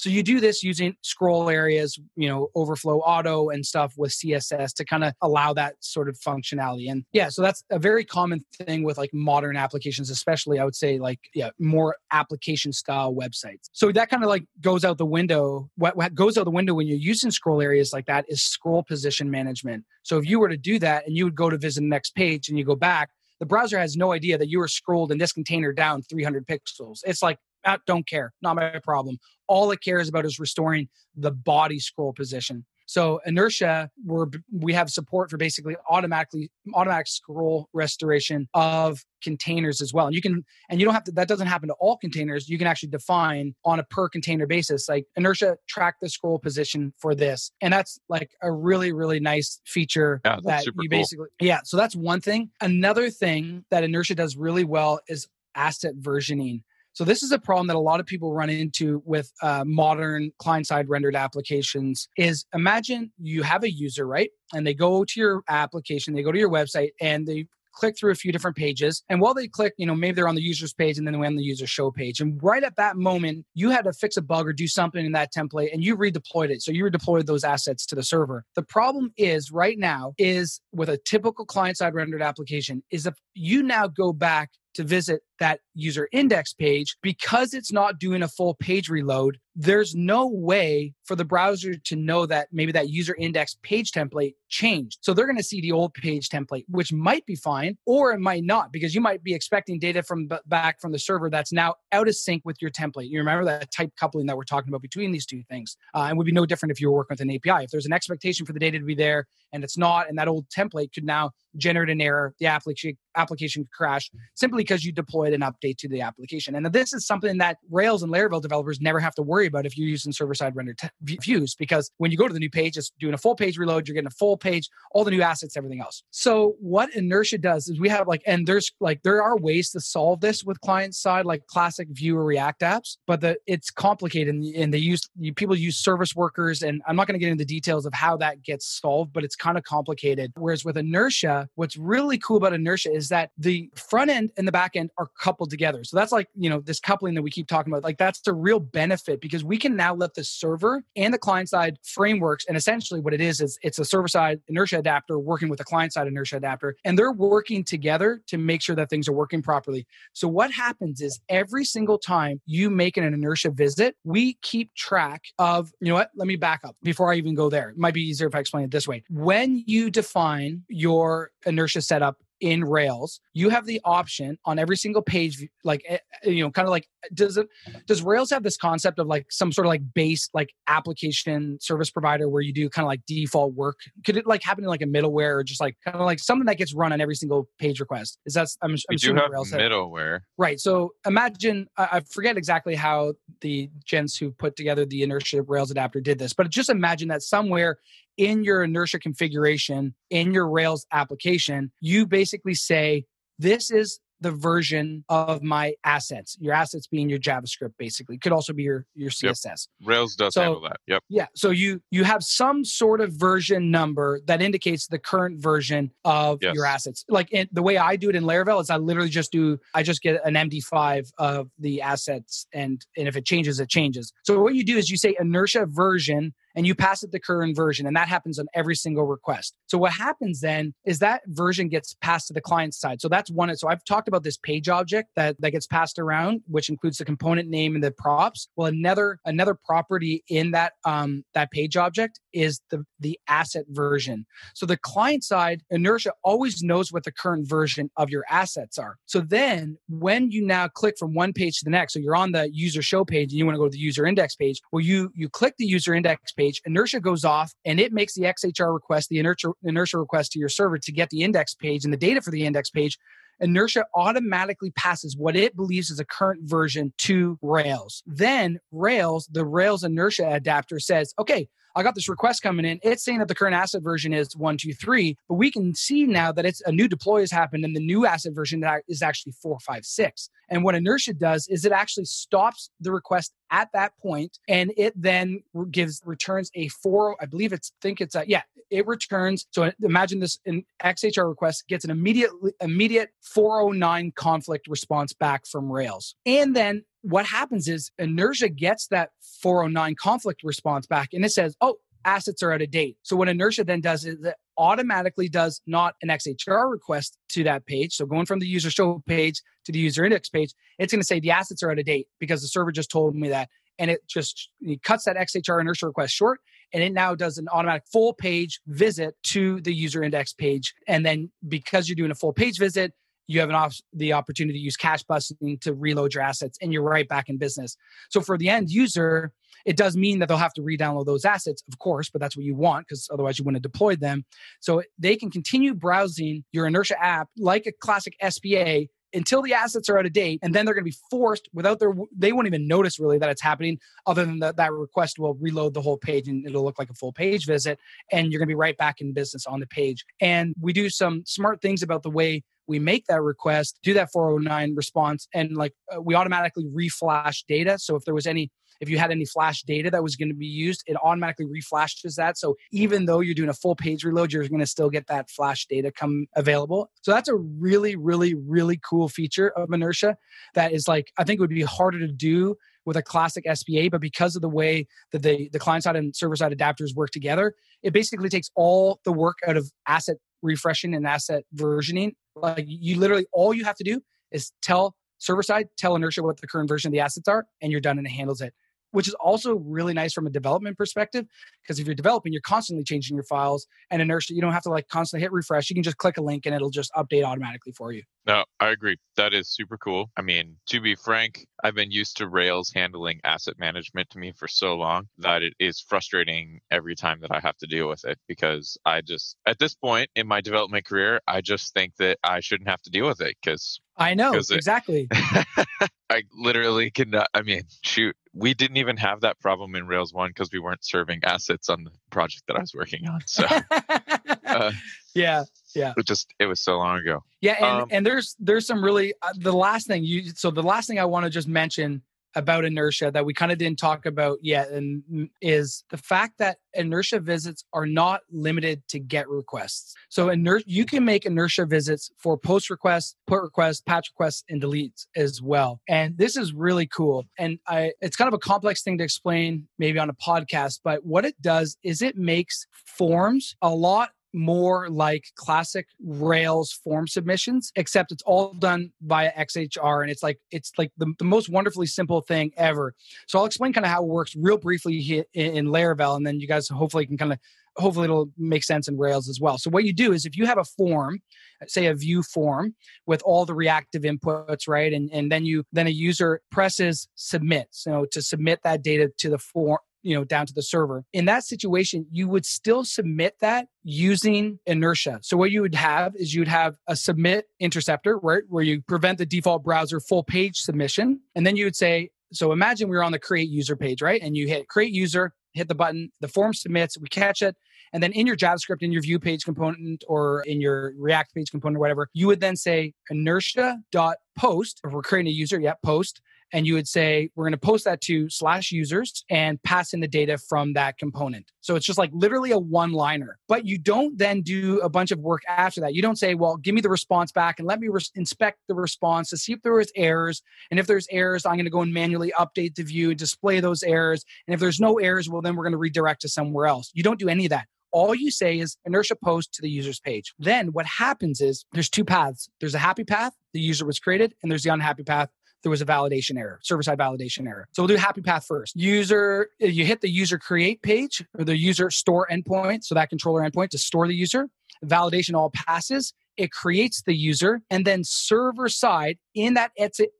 so you do this using scroll areas, you know, overflow auto and stuff with CSS to kind of allow that sort of functionality. And yeah, so that's a very common thing with like modern applications, especially I would say like, yeah, more application style websites. So that kind of like goes out the window. What, what goes out the window when you're using scroll areas like that is scroll position management. So if you were to do that and you would go to visit the next page and you go back, the browser has no idea that you were scrolled in this container down 300 pixels. It's like, ah, don't care, not my problem all it cares about is restoring the body scroll position. So inertia, we're, we have support for basically automatically automatic scroll restoration of containers as well. And you can and you don't have to that doesn't happen to all containers. You can actually define on a per container basis like inertia track the scroll position for this. And that's like a really really nice feature yeah, that you cool. basically Yeah, so that's one thing. Another thing that inertia does really well is asset versioning. So this is a problem that a lot of people run into with uh, modern client-side rendered applications. Is imagine you have a user, right, and they go to your application, they go to your website, and they click through a few different pages. And while they click, you know, maybe they're on the user's page and then they're on the user show page. And right at that moment, you had to fix a bug or do something in that template and you redeployed it. So you redeployed those assets to the server. The problem is right now is with a typical client side rendered application is if you now go back to visit that user index page, because it's not doing a full page reload, there's no way for the browser to know that maybe that user index page template changed. So they're going to see the old page template, which might be fine, or it might not, because you might be expecting data from back from the server that's now out of sync with your template. You remember that type coupling that we're talking about between these two things, uh, and would be no different if you were working with an API. If there's an expectation for the data to be there and it's not, and that old template could now generate an error, the application application crash simply because you deployed an update to the application. And this is something that Rails and Laravel developers never have to worry about if you're using server side rendered t- views, because when you go to the new page, it's doing a full page reload, you're getting a full page, all the new assets, everything else. So what inertia does is we have like, and there's like, there are ways to solve this with client side, like classic Vue or React apps, but the, it's complicated and, and they use, people use service workers. And I'm not going to get into the details of how that gets solved, but it's kind of complicated. Whereas with inertia, what's really cool about inertia is that the front end and the back end are coupled together. So that's like, you know, this coupling that we keep talking about. Like that's the real benefit because we can now let the server and the client side frameworks. And essentially what it is, is it's a server side inertia adapter working with a client side inertia adapter. And they're working together to make sure that things are working properly. So what happens is every single time you make an inertia visit, we keep track of, you know what, let me back up before I even go there. It might be easier if I explain it this way. When you define your inertia setup in Rails, you have the option on every single page, like eh, eh, you know, kind of like does it does Rails have this concept of like some sort of like base like application service provider where you do kind of like default work? Could it like happen in like a middleware or just like kind of like something that gets run on every single page request? Is that I'm, I'm we do have Rails middleware, right? So imagine I forget exactly how the gents who put together the inertia Rails adapter did this, but just imagine that somewhere in your inertia configuration in your Rails application, you basically say, this is the version of my assets. Your assets being your JavaScript, basically. Could also be your your CSS. Yep. Rails does so, handle that. Yep. Yeah. So you you have some sort of version number that indicates the current version of yes. your assets. Like in, the way I do it in Laravel is I literally just do I just get an MD5 of the assets, and and if it changes, it changes. So what you do is you say inertia version and you pass it the current version. And that happens on every single request. So what happens then is that version gets passed to the client side. So that's one. So I've talked about this page object that, that gets passed around, which includes the component name and the props. Well, another another property in that um, that page object is the the asset version. So the client side inertia always knows what the current version of your assets are. So then when you now click from one page to the next, so you're on the user show page and you want to go to the user index page, well you you click the user index page, inertia goes off and it makes the XHR request, the inertia inertia request to your server to get the index page and the data for the index page inertia automatically passes what it believes is a current version to Rails. Then Rails, the Rails inertia adapter says, okay, I got this request coming in. It's saying that the current asset version is one, two, three, but we can see now that it's a new deploy has happened and the new asset version that is actually four, five, six. And what inertia does is it actually stops the request at that point and it then gives returns a four, I believe it's think it's a yeah, it returns. So imagine this in XHR request gets an immediate immediate 409 conflict response back from Rails. And then what happens is inertia gets that 409 conflict response back and it says, oh, assets are out of date. So what inertia then does is automatically does not an XHR request to that page. So going from the user show page to the user index page, it's going to say the assets are out of date because the server just told me that. And it just it cuts that XHR inertia request short and it now does an automatic full page visit to the user index page. And then because you're doing a full page visit, you have an op- the opportunity to use cache busting to reload your assets and you're right back in business. So for the end user, it does mean that they'll have to re-download those assets, of course, but that's what you want because otherwise you wouldn't have deployed them. So they can continue browsing your Inertia app like a classic SPA until the assets are out of date and then they're going to be forced without their they won't even notice really that it's happening other than that that request will reload the whole page and it'll look like a full page visit and you're going to be right back in business on the page and we do some smart things about the way we make that request do that 409 response and like uh, we automatically reflash data so if there was any if you had any flash data that was going to be used, it automatically reflashes that. So even though you're doing a full page reload, you're going to still get that flash data come available. So that's a really, really, really cool feature of Inertia that is like, I think it would be harder to do with a classic SPA, but because of the way that the, the client side and server side adapters work together, it basically takes all the work out of asset refreshing and asset versioning. Like you literally, all you have to do is tell server side, tell inertia what the current version of the assets are, and you're done and it handles it which is also really nice from a development perspective because if you're developing you're constantly changing your files and inertia. You don't have to like constantly hit refresh. You can just click a link and it'll just update automatically for you. No i agree. That is super cool. I mean to be frank i've been used to rails handling asset management to me for so long that it is frustrating every time that i have to deal with it because i just at this point in my development career i just think that i shouldn't have to deal with it because I know exactly. I literally cannot. I mean, shoot, we didn't even have that problem in Rails one because we weren't serving assets on the project that I was working on. So, uh, yeah, yeah, it just it was so long ago. Yeah, and um, and there's there's some really uh, the last thing you. So the last thing I want to just mention about inertia that we kind of didn't talk about yet and is the fact that inertia visits are not limited to get requests. So inertia you can make inertia visits for post requests put requests patch requests and deletes as well. And this is really cool. And i it's kind of a complex thing to explain maybe on a podcast but what it does is it makes forms a lot more like classic Rails form submissions, except it's all done via XHR. And it's like, it's like the, the most wonderfully simple thing ever. So I'll explain kind of how it works real briefly here in, in Laravel. And then you guys hopefully can kind of, hopefully it'll make sense in Rails as well. So what you do is if you have a form, say a Vue form with all the reactive inputs, right? And, and then you, then a user presses submit. So to submit that data to the form, you know down to the server. In that situation you would still submit that using inertia. So what you would have is you'd have a submit interceptor right where you prevent the default browser full page submission. And then you would say so imagine we are on the create user page right? And you hit create user hit the button the form submits we catch it. And then in your javascript in your Vue page component or in your react page component or whatever you would then say inertia dot post if we're creating a user yeah post and you would say, we're going to post that to slash users and pass in the data from that component. So it's just like literally a one liner, but you don't then do a bunch of work after that. You don't say, well, give me the response back and let me res- inspect the response to see if there was errors. And if there's errors, I'm going to go and manually update the view and display those errors. And if there's no errors, well, then we're going to redirect to somewhere else. You don't do any of that all you say is inertia post to the user's page. Then what happens is there's two paths. There's a happy path, the user was created, and there's the unhappy path, there was a validation error, server side validation error. So we'll do happy path first. User, you hit the user create page or the user store endpoint. So that controller endpoint to store the user. Validation all passes. It creates the user and then server side in that,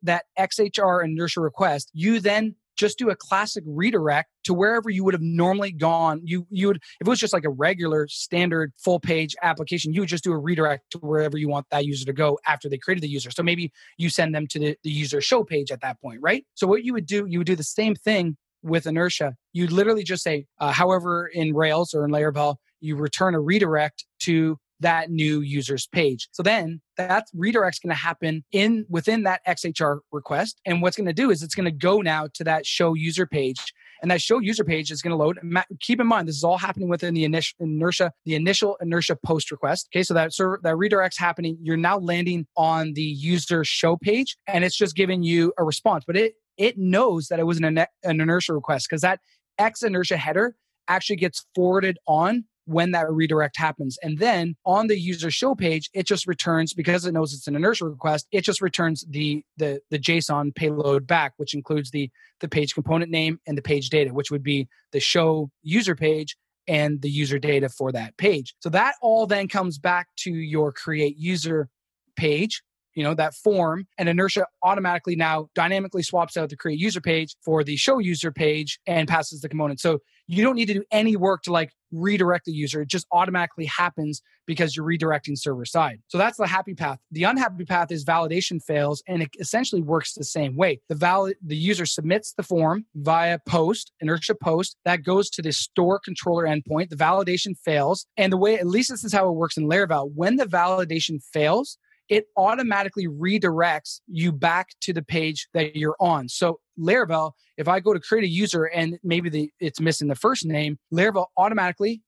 that XHR inertia request, you then just do a classic redirect to wherever you would have normally gone. You you would if it was just like a regular standard full page application, you would just do a redirect to wherever you want that user to go after they created the user. So maybe you send them to the, the user show page at that point, right? So what you would do, you would do the same thing with inertia. You literally just say, uh, however, in Rails or in Laravel, you return a redirect to that new user's page. So then that redirect's going to happen in within that XHR request. And what's going to do is it's going to go now to that show user page. And that show user page is going to load. Keep in mind, this is all happening within the initial inertia, the initial inertia post request. Okay, so that server, that redirect's happening. You're now landing on the user show page, and it's just giving you a response. But it it knows that it was an, an inertia request because that X inertia header actually gets forwarded on when that redirect happens. And then on the user show page, it just returns because it knows it's an inertia request, it just returns the the the JSON payload back, which includes the the page component name and the page data, which would be the show user page and the user data for that page. So that all then comes back to your create user page you know that form and inertia automatically now dynamically swaps out the create user page for the show user page and passes the component so you don't need to do any work to like redirect the user. It just automatically happens because you're redirecting server side. So that's the happy path. The unhappy path is validation fails and it essentially works the same way. The valid the user submits the form via post, inertia post, that goes to the store controller endpoint. The validation fails. And the way, at least this is how it works in Laravel, when the validation fails, it automatically redirects you back to the page that you're on. So Laravel, if I go to create a user and maybe the it's missing the first name, Laravel automatically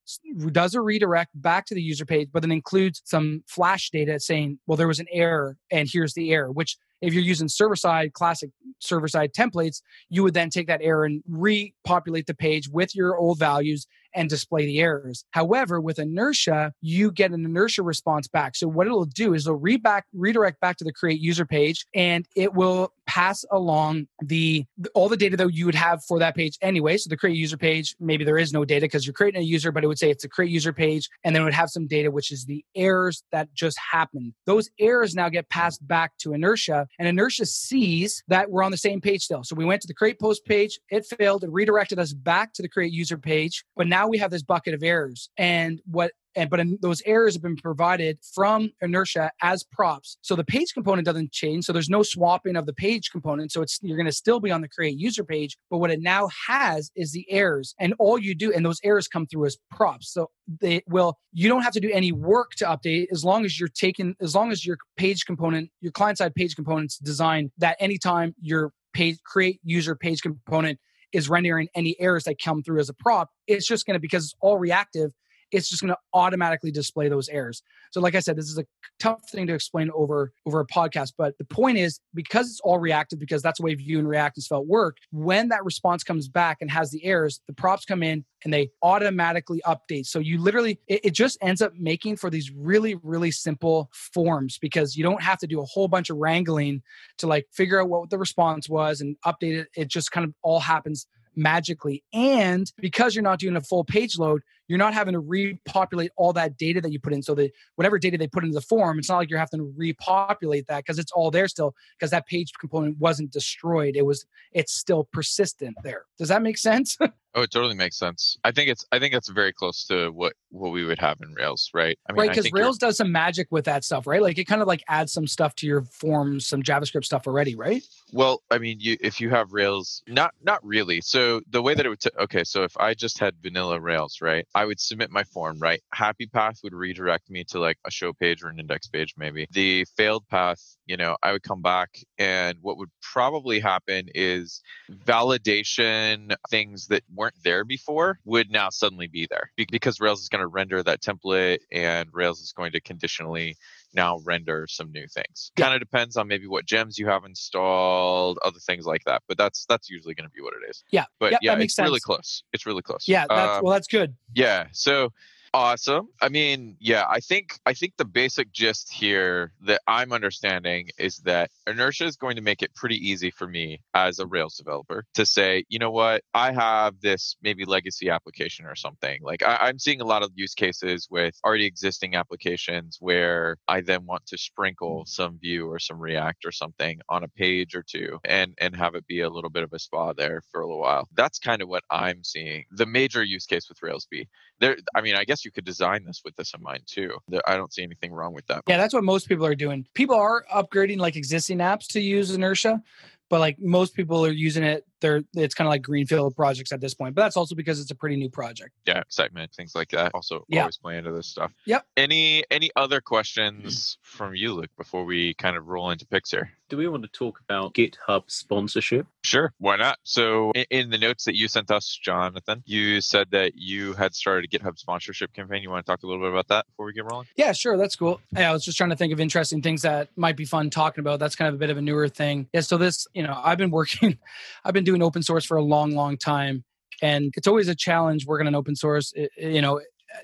does a redirect back to the user page, but then includes some flash data saying, well, there was an error and here's the error, which if you're using server side, classic server side templates, you would then take that error and repopulate the page with your old values and display the errors. However, with inertia, you get an inertia response back. So what it'll do is it'll back, redirect back to the create user page and it will pass along the all the data that you would have for that page anyway. So the create user page, maybe there is no data because you're creating a user, but it would say it's a create user page, and then it would have some data, which is the errors that just happened. Those errors now get passed back to inertia, and inertia sees that we're on the same page still. So we went to the create post page, it failed, it redirected us back to the create user page, but now we have this bucket of errors. And what and but those errors have been provided from inertia as props so the page component doesn't change so there's no swapping of the page component so it's you're going to still be on the create user page but what it now has is the errors and all you do and those errors come through as props so they will you don't have to do any work to update as long as you're taking as long as your page component your client side page components designed that anytime your page create user page component is rendering any errors that come through as a prop it's just going to because it's all reactive it's just going to automatically display those errors. So like I said, this is a tough thing to explain over over a podcast, but the point is because it's all reactive because that's the way Vue and React and Svelte work, when that response comes back and has the errors, the props come in and they automatically update. So you literally it, it just ends up making for these really really simple forms because you don't have to do a whole bunch of wrangling to like figure out what the response was and update it. It just kind of all happens magically. And because you're not doing a full page load, you're not having to repopulate all that data that you put in. So that whatever data they put into the form, it's not like you're having to repopulate that because it's all there still because that page component wasn't destroyed. It was it's still persistent there. Does that make sense? Oh, it totally makes sense. I think it's I think that's very close to what what we would have in Rails, right? I mean, right, because Rails does some magic with that stuff, right? Like it kind of like adds some stuff to your forms, some JavaScript stuff already, right? Well, I mean, you if you have Rails, not not really. So the way that it would t- okay, so if I just had vanilla Rails, right, I would submit my form, right? Happy path would redirect me to like a show page or an index page, maybe. The failed path, you know, I would come back, and what would probably happen is validation things that weren't there before would now suddenly be there because Rails is going to render that template and Rails is going to conditionally now render some new things. Yeah. Kind of depends on maybe what gems you have installed, other things like that. But that's that's usually going to be what it is. Yeah. But yeah, yeah, it's sense. really close. It's really close. Yeah. That's, um, well, that's good. Yeah. So awesome. I mean yeah i think i think the basic gist here that i'm understanding is that inertia is going to make it pretty easy for me as a rails developer to say you know what? I have this maybe legacy application or something. Like I, i'm seeing a lot of use cases with already existing applications where i then want to sprinkle mm-hmm. some Vue or some react or something on a page or two and and have it be a little bit of a spa there for a little while. That's kind of what i'm seeing the major use case with Rails be. There i mean i guess you could design this with this in mind too. I don't see anything wrong with that. Yeah that's what most people are doing. People are upgrading like existing apps to use inertia but like most people are using it they're it's kind of like greenfield projects at this point. But that's also because it's a pretty new project. Yeah, excitement, things like that. Also yeah. always play into this stuff. Yep. Any any other questions from you, Luke, before we kind of roll into picks here? Do we want to talk about GitHub sponsorship? Sure, why not? So in, in the notes that you sent us, Jonathan, you said that you had started a GitHub sponsorship campaign. You want to talk a little bit about that before we get rolling? Yeah, sure. That's cool. Yeah, I was just trying to think of interesting things that might be fun talking about. That's kind of a bit of a newer thing. Yeah, so this, you know, I've been working, I've been doing open source for a long, long time. And it's always a challenge working on open source. You know,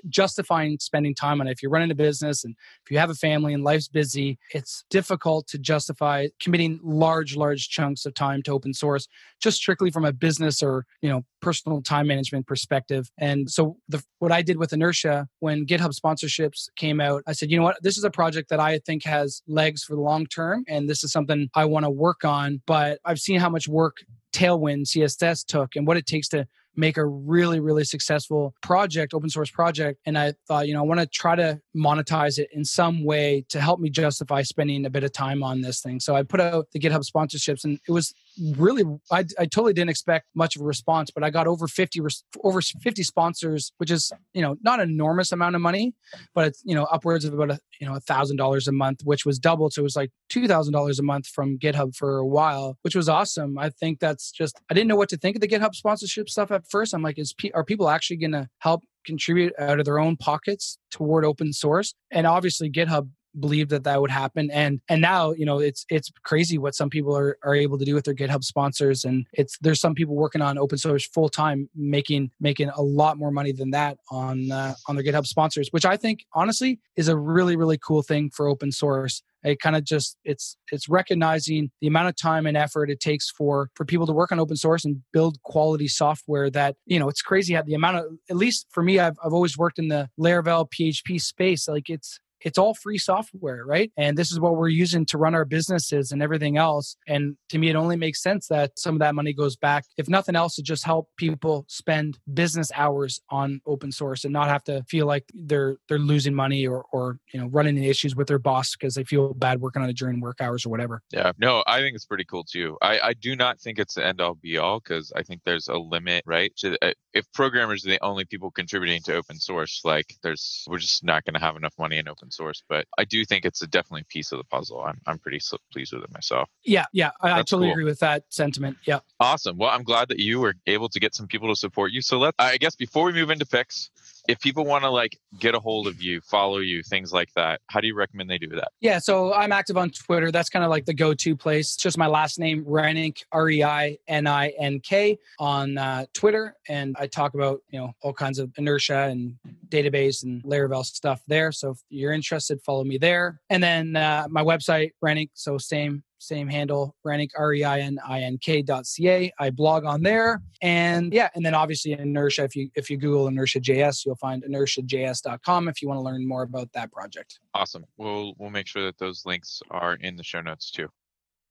justifying spending time on it. If you're running a business and if you have a family and life's busy, it's difficult to justify committing large, large chunks of time to open source just strictly from a business or, you know, personal time management perspective. And so the, what I did with Inertia when GitHub sponsorships came out, I said, you know what, this is a project that I think has legs for the long term. And this is something I want to work on. But I've seen how much work Tailwind CSS took and what it takes to make a really really successful project open source project. And i thought you know i want to try to monetize it in some way to help me justify spending a bit of time on this thing. So i put out the github sponsorships and it was really I, I totally didn't expect much of a response but i got over 50 over 50 sponsors which is you know not an enormous amount of money but it's you know upwards of about a you know a thousand dollars a month which was double. So it was like two thousand dollars a month from github for a while which was awesome. I think that's just i didn't know what to think of the github sponsorship stuff at first. I'm like is are people actually going to help contribute out of their own pockets toward open source? And obviously github believed that that would happen. And and now you know it's it's crazy what some people are, are able to do with their github sponsors. And it's there's some people working on open source full time making making a lot more money than that on uh, on their github sponsors which i think honestly is a really really cool thing for open source. It kind of just it's it's recognizing the amount of time and effort it takes for for people to work on open source and build quality software that you know it's crazy how the amount of at least for me i've, I've always worked in the laravel php space. Like it's it's all free software, right? And this is what we're using to run our businesses and everything else. And to me, it only makes sense that some of that money goes back, if nothing else, to just help people spend business hours on open source and not have to feel like they're they're losing money or or you know running into issues with their boss because they feel bad working on it during work hours or whatever. Yeah, no, I think it's pretty cool too. I I do not think it's the end all be all because I think there's a limit, right? To uh, if programmers are the only people contributing to open source, like there's we're just not going to have enough money in open open source, but I do think it's a definitely piece of the puzzle. I'm I'm pretty pleased with it myself. Yeah, yeah, I, I totally cool. agree with that sentiment. Yeah. Awesome. Well, I'm glad that you were able to get some people to support you. So let's I guess before we move into picks, if people want to like get a hold of you, follow you, things like that, how do you recommend they do that? Yeah, so I'm active on Twitter. That's kind of like the go-to place. It's just my last name, Reinink, R-E-I-N-I-N-K, on uh, Twitter, and I talk about you know all kinds of inertia and database and Laravel stuff there. So if you're interested, follow me there. And then uh, my website, Reinink, so same same handle, Reinink, R-E-I-N-I-N-K dot C-A. I blog on there. And yeah, and then obviously Inertia, if you if you Google Inertia JS, you'll find inertiajs.com if you want to learn more about that project. Awesome. We'll we'll make sure that those links are in the show notes too.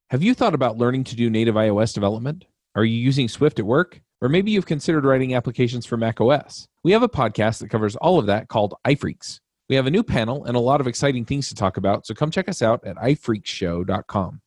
Have you thought about learning to do native iOS development? Are you using Swift at work? Or maybe you've considered writing applications for macOS. We have a podcast that covers all of that called iPhreaks. We have a new panel and a lot of exciting things to talk about, so come check us out at iPhreakshow.com.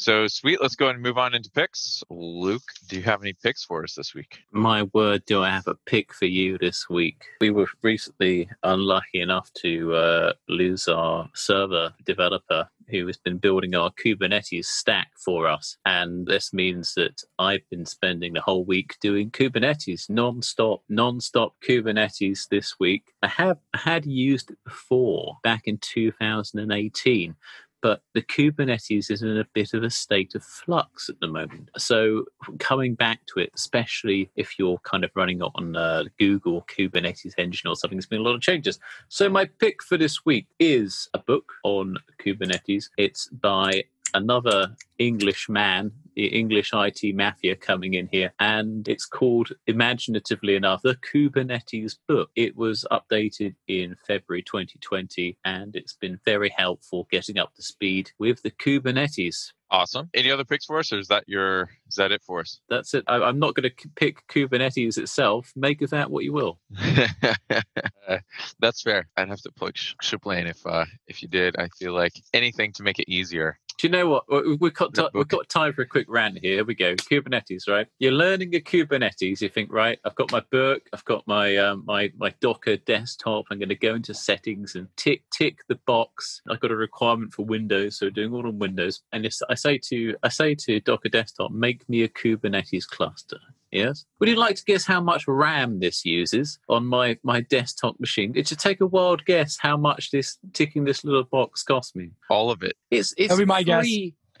So sweet. Let's go ahead and move on into picks. Luke, do you have any picks for us this week? My word, do I have a pick for you this week? We were recently unlucky enough to uh, lose our server developer who has been building our Kubernetes stack for us. And this means that I've been spending the whole week doing Kubernetes non-stop, non-stop Kubernetes this week. I have had used it before back in 2018 but the Kubernetes is in a bit of a state of flux at the moment. So coming back to it, especially if you're kind of running on uh, Google Kubernetes engine or something, there's been a lot of changes. So my pick for this week is a book on Kubernetes. It's by another English man, the English IT mafia coming in here, and it's called, imaginatively enough, the Kubernetes book. It was updated in February 2020, and it's been very helpful getting up to speed with the Kubernetes. Awesome. Any other picks for us, or is that your is that it for us? That's it. I, am not going to pick Kubernetes itself. Make of that what you will. That's fair. I'd have to plug Shiplane if uh, if you did. I feel like anything to make it easier. Do you know what? We've got t- we've got time for a quick rant here. Here we go. Kubernetes, right? You're learning a Kubernetes. You think, right? I've got my book. I've got my um, my my Docker desktop. I'm going to go into settings and tick tick the box. I've got a requirement for Windows, so doing all on Windows. And if I say to I say to Docker desktop, make me a Kubernetes cluster. Yes. Would you like to guess how much RAM this uses on my, my desktop machine? It should take a wild guess how much this ticking this little box cost me. All of it. It's it's That'll be my three,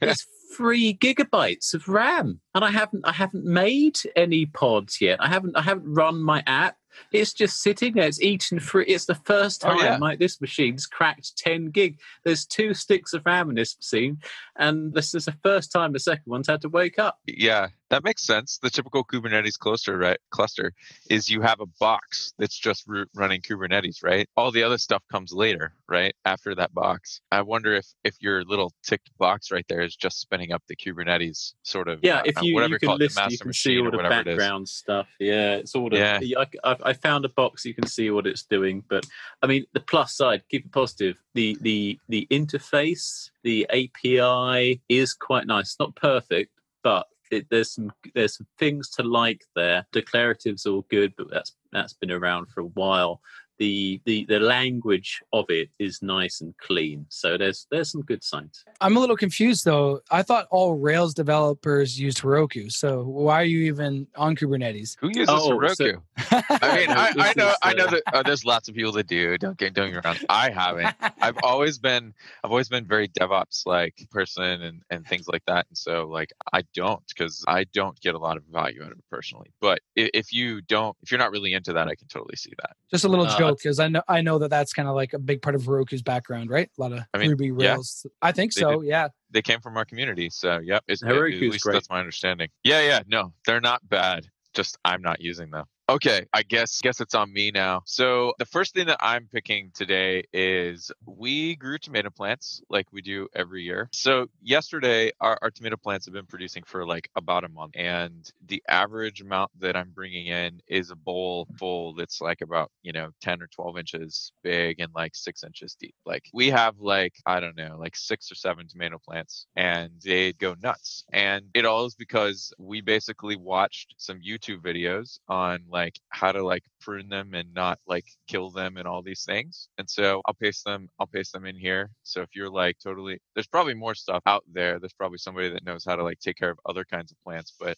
it's three gigabytes of RAM. And I haven't I haven't made any pods yet. I haven't I haven't run my app. It's just sitting there. It's eaten free. It's the first Oh, time yeah. like this machine's cracked 10 gig. There's two sticks of RAM in this machine, and this is the first time the second one's had to wake up. yeah, that makes sense. The typical Kubernetes cluster, right? Cluster is you have a box that's just ru- running Kubernetes, right? All the other stuff comes later, right? After that box. I wonder if if your little ticked box right there is just spinning up the Kubernetes sort of Yeah, uh, if you, whatever you call can it, the list, you can see all the it background stuff. Yeah, it's all. The, Yeah. I, I've, I found a box. You can see what it's doing. But I mean, the plus side, keep it positive. The the the interface, the API is quite nice. Not perfect, but it, there's some there's some things to like there. Declaratives all good, but that's that's been around for a while. The, the the language of it is nice and clean, so there's there's some good signs. I'm a little confused though. I thought all Rails developers used Heroku. So why are you even on Kubernetes? Who uses Oh, Heroku? so- I mean, I, I know, I know uh, that uh, there's lots of people that do. Don't get don't get me wrong. I haven't. I've always been, I've always been very DevOps like person and and things like that. And so like I don't because I don't get a lot of value out of it personally. But if, if you don't, if you're not really into that, I can totally see that. Just a little Uh, joke because I know I know that that's kind of like a big part of Heroku's background, right? A lot of I mean, Ruby yeah. Rails. I think They so. Yeah. They came from our community, so yep. It's, at least great. that's my understanding. Yeah, yeah. No, they're not bad. Just I'm not using them. Okay, I guess guess it's on me now. So the first thing that I'm picking today is we grew tomato plants like we do every year. So yesterday our, our tomato plants have been producing for like about a month, and the average amount that I'm bringing in is a bowl full that's like about you know 10 or 12 inches big and like six inches deep. Like we have like I don't know like six or seven tomato plants, and they go nuts. And it all is because we basically watched some YouTube videos on like how to like prune them and not like kill them and all these things. And so I'll paste them, I'll paste them in here. So if you're like totally there's probably more stuff out there. There's probably somebody that knows how to like take care of other kinds of plants, but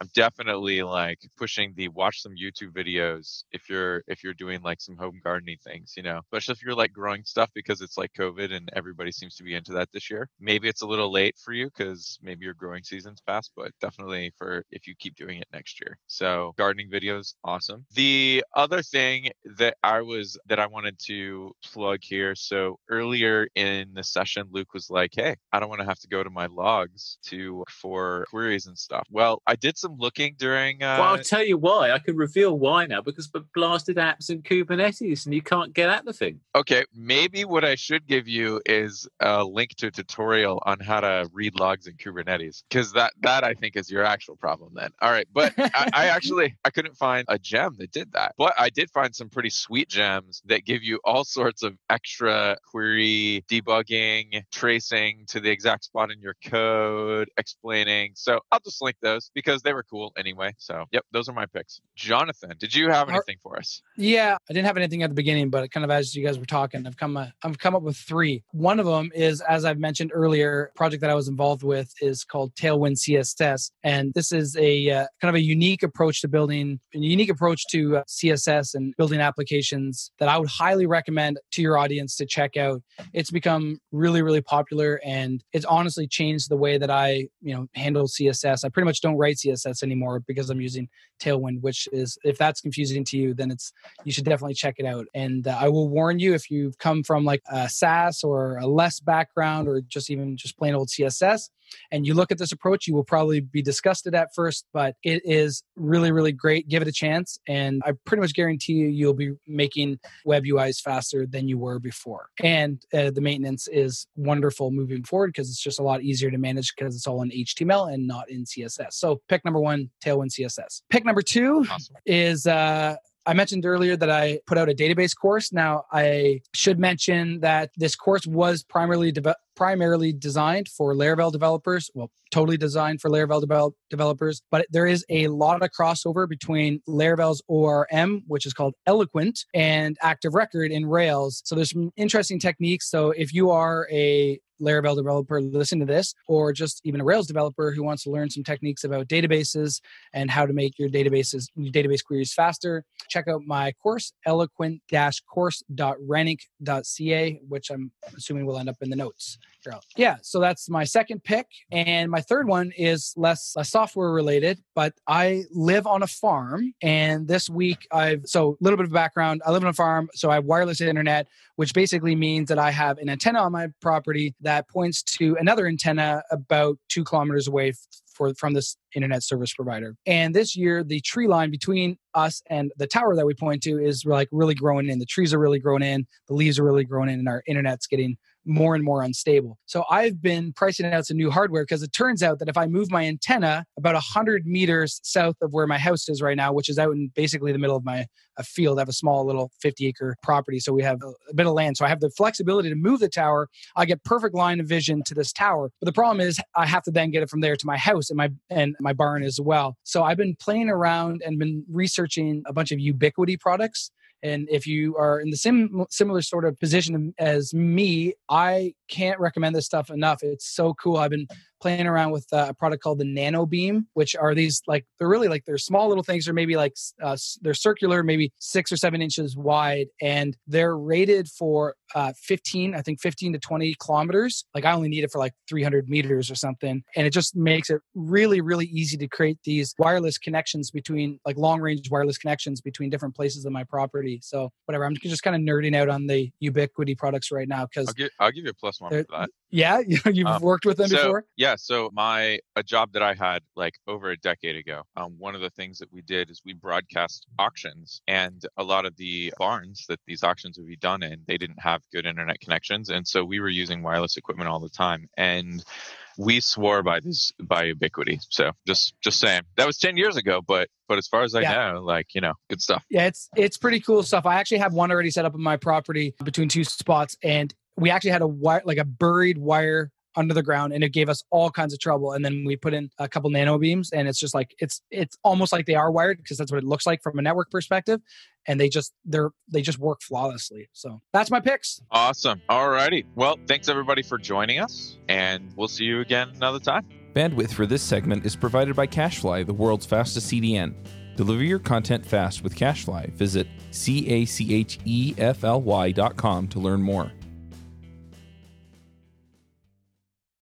I'm definitely like pushing the watch some YouTube videos if you're if you're doing like some home gardening things, you know, especially if you're like growing stuff because it's like COVID and everybody seems to be into that this year. Maybe it's a little late for you because maybe your growing season's past, but definitely for if you keep doing it next year. So gardening videos, awesome. The other thing that I was that I wanted to plug here. So earlier in the session, Luke was like, "Hey, I don't want to have to go to my logs to for queries and stuff." Well, I did some some looking during. Uh, well, I'll tell you why. I can reveal why now because of blasted apps and Kubernetes, and you can't get at the thing. Okay, maybe what I should give you is a link to a tutorial on how to read logs in Kubernetes, because that that I think is your actual problem. Then, all right, but I, I actually I couldn't find a gem that did that, but I did find some pretty sweet gems that give you all sorts of extra query debugging, tracing to the exact spot in your code, explaining. So I'll just link those because they were cool anyway. So yep, those are my picks. Jonathan, did you have anything for us? Yeah, I didn't have anything at the beginning, but kind of as you guys were talking, I've come uh, I've come up with three. One of them is, as I've mentioned earlier, project that I was involved with is called Tailwind CSS, and this is a uh, kind of a unique approach to building, a unique approach to uh, CSS and building applications that I would highly recommend to your audience to check out. It's become really, really popular, and it's honestly changed the way that I, you know, handle CSS. I pretty much don't write CSS anymore because I'm using Tailwind, which is if that's confusing to you, then it's you should definitely check it out. And uh, I will warn you if you've come from like a Sass or a less background or just even just plain old CSS, and you look at this approach, you will probably be disgusted at first, but it is really, really great. Give it a chance. And I pretty much guarantee you, you'll be making web UIs faster than you were before. And uh, the maintenance is wonderful moving forward because it's just a lot easier to manage because it's all in HTML and not in CSS. So pick number one, Tailwind CSS. Pick number two Awesome. is uh, I mentioned earlier that I put out a database course. Now, I should mention that this course was primarily primarily designed for Laravel developers. Well, totally designed for Laravel develop- developers, but there is a lot of crossover between Laravel's ORM, which is called Eloquent, and Active Record in Rails. So there's some interesting techniques. So if you are a Laravel developer listen to this, or just even a Rails developer who wants to learn some techniques about databases and how to make your databases your database queries faster, check out my course, eloquent-course.reinink.ca, which I'm assuming will end up in the notes. Yeah, so that's my second pick, and my third one is less, less software related, but I live on a farm, and this week I've so a little bit of background. I live on a farm, so I have wireless internet, which basically means that I have an antenna on my property that points to another antenna about two kilometers away for from this internet service provider. And this year, the tree line between us and the tower that we point to is like really growing in. The trees are really growing in, the leaves are really growing in, and our internet's getting more and more unstable. So I've been pricing out some new hardware because it turns out that if I move my antenna about 100 meters south of where my house is right now, which is out in basically the middle of my a field, I have a small little 50 acre property. So we have a bit of land. So I have the flexibility to move the tower. I get perfect line of vision to this tower. But the problem is I have to then get it from there to my house and my and my barn as well. So I've been playing around and been researching a bunch of Ubiquiti products and if you are in the sim- similar sort of position as me, I can't recommend this stuff enough. It's so cool. I've been playing around with uh, a product called the NanoBeam, which are these like they're really like they're small little things. They're maybe like uh, they're circular, maybe six or seven inches wide, and they're rated for uh, 15, I think 15 to 20 kilometers. Like I only need it for like 300 meters or something, and it just makes it really really easy to create these wireless connections between like long range wireless connections between different places of my property. So whatever, I'm just kind of nerding out on the Ubiquiti products right now because I'll give, I'll give you a plus one for that. Yeah, you've Um, worked with them so, before. Yeah, so my a job that I had like over a decade ago. Um, one of the things that we did is we broadcast auctions, and a lot of the barns that these auctions would be done in, they didn't have good internet connections, and so we were using wireless equipment all the time, and we swore by this by Ubiquiti. So just just saying that was ten years ago, but but as far as I Yeah. know, like you know, good stuff. Yeah, it's it's pretty cool stuff. I actually have one already set up on my property between two spots, and we actually had a wire like a buried wire under the ground and it gave us all kinds of trouble and then we put in a couple NanoBeams and it's just like it's it's almost like they are wired because that's what it looks like from a network perspective and they just they're they just work flawlessly so that's my picks Awesome. All righty. Well, thanks everybody for joining us, and we'll see you again another time. Bandwidth for this segment is provided by CacheFly, the world's fastest CDN. Deliver your content fast with CacheFly. Visit C A C H E F L Y dot com to learn more.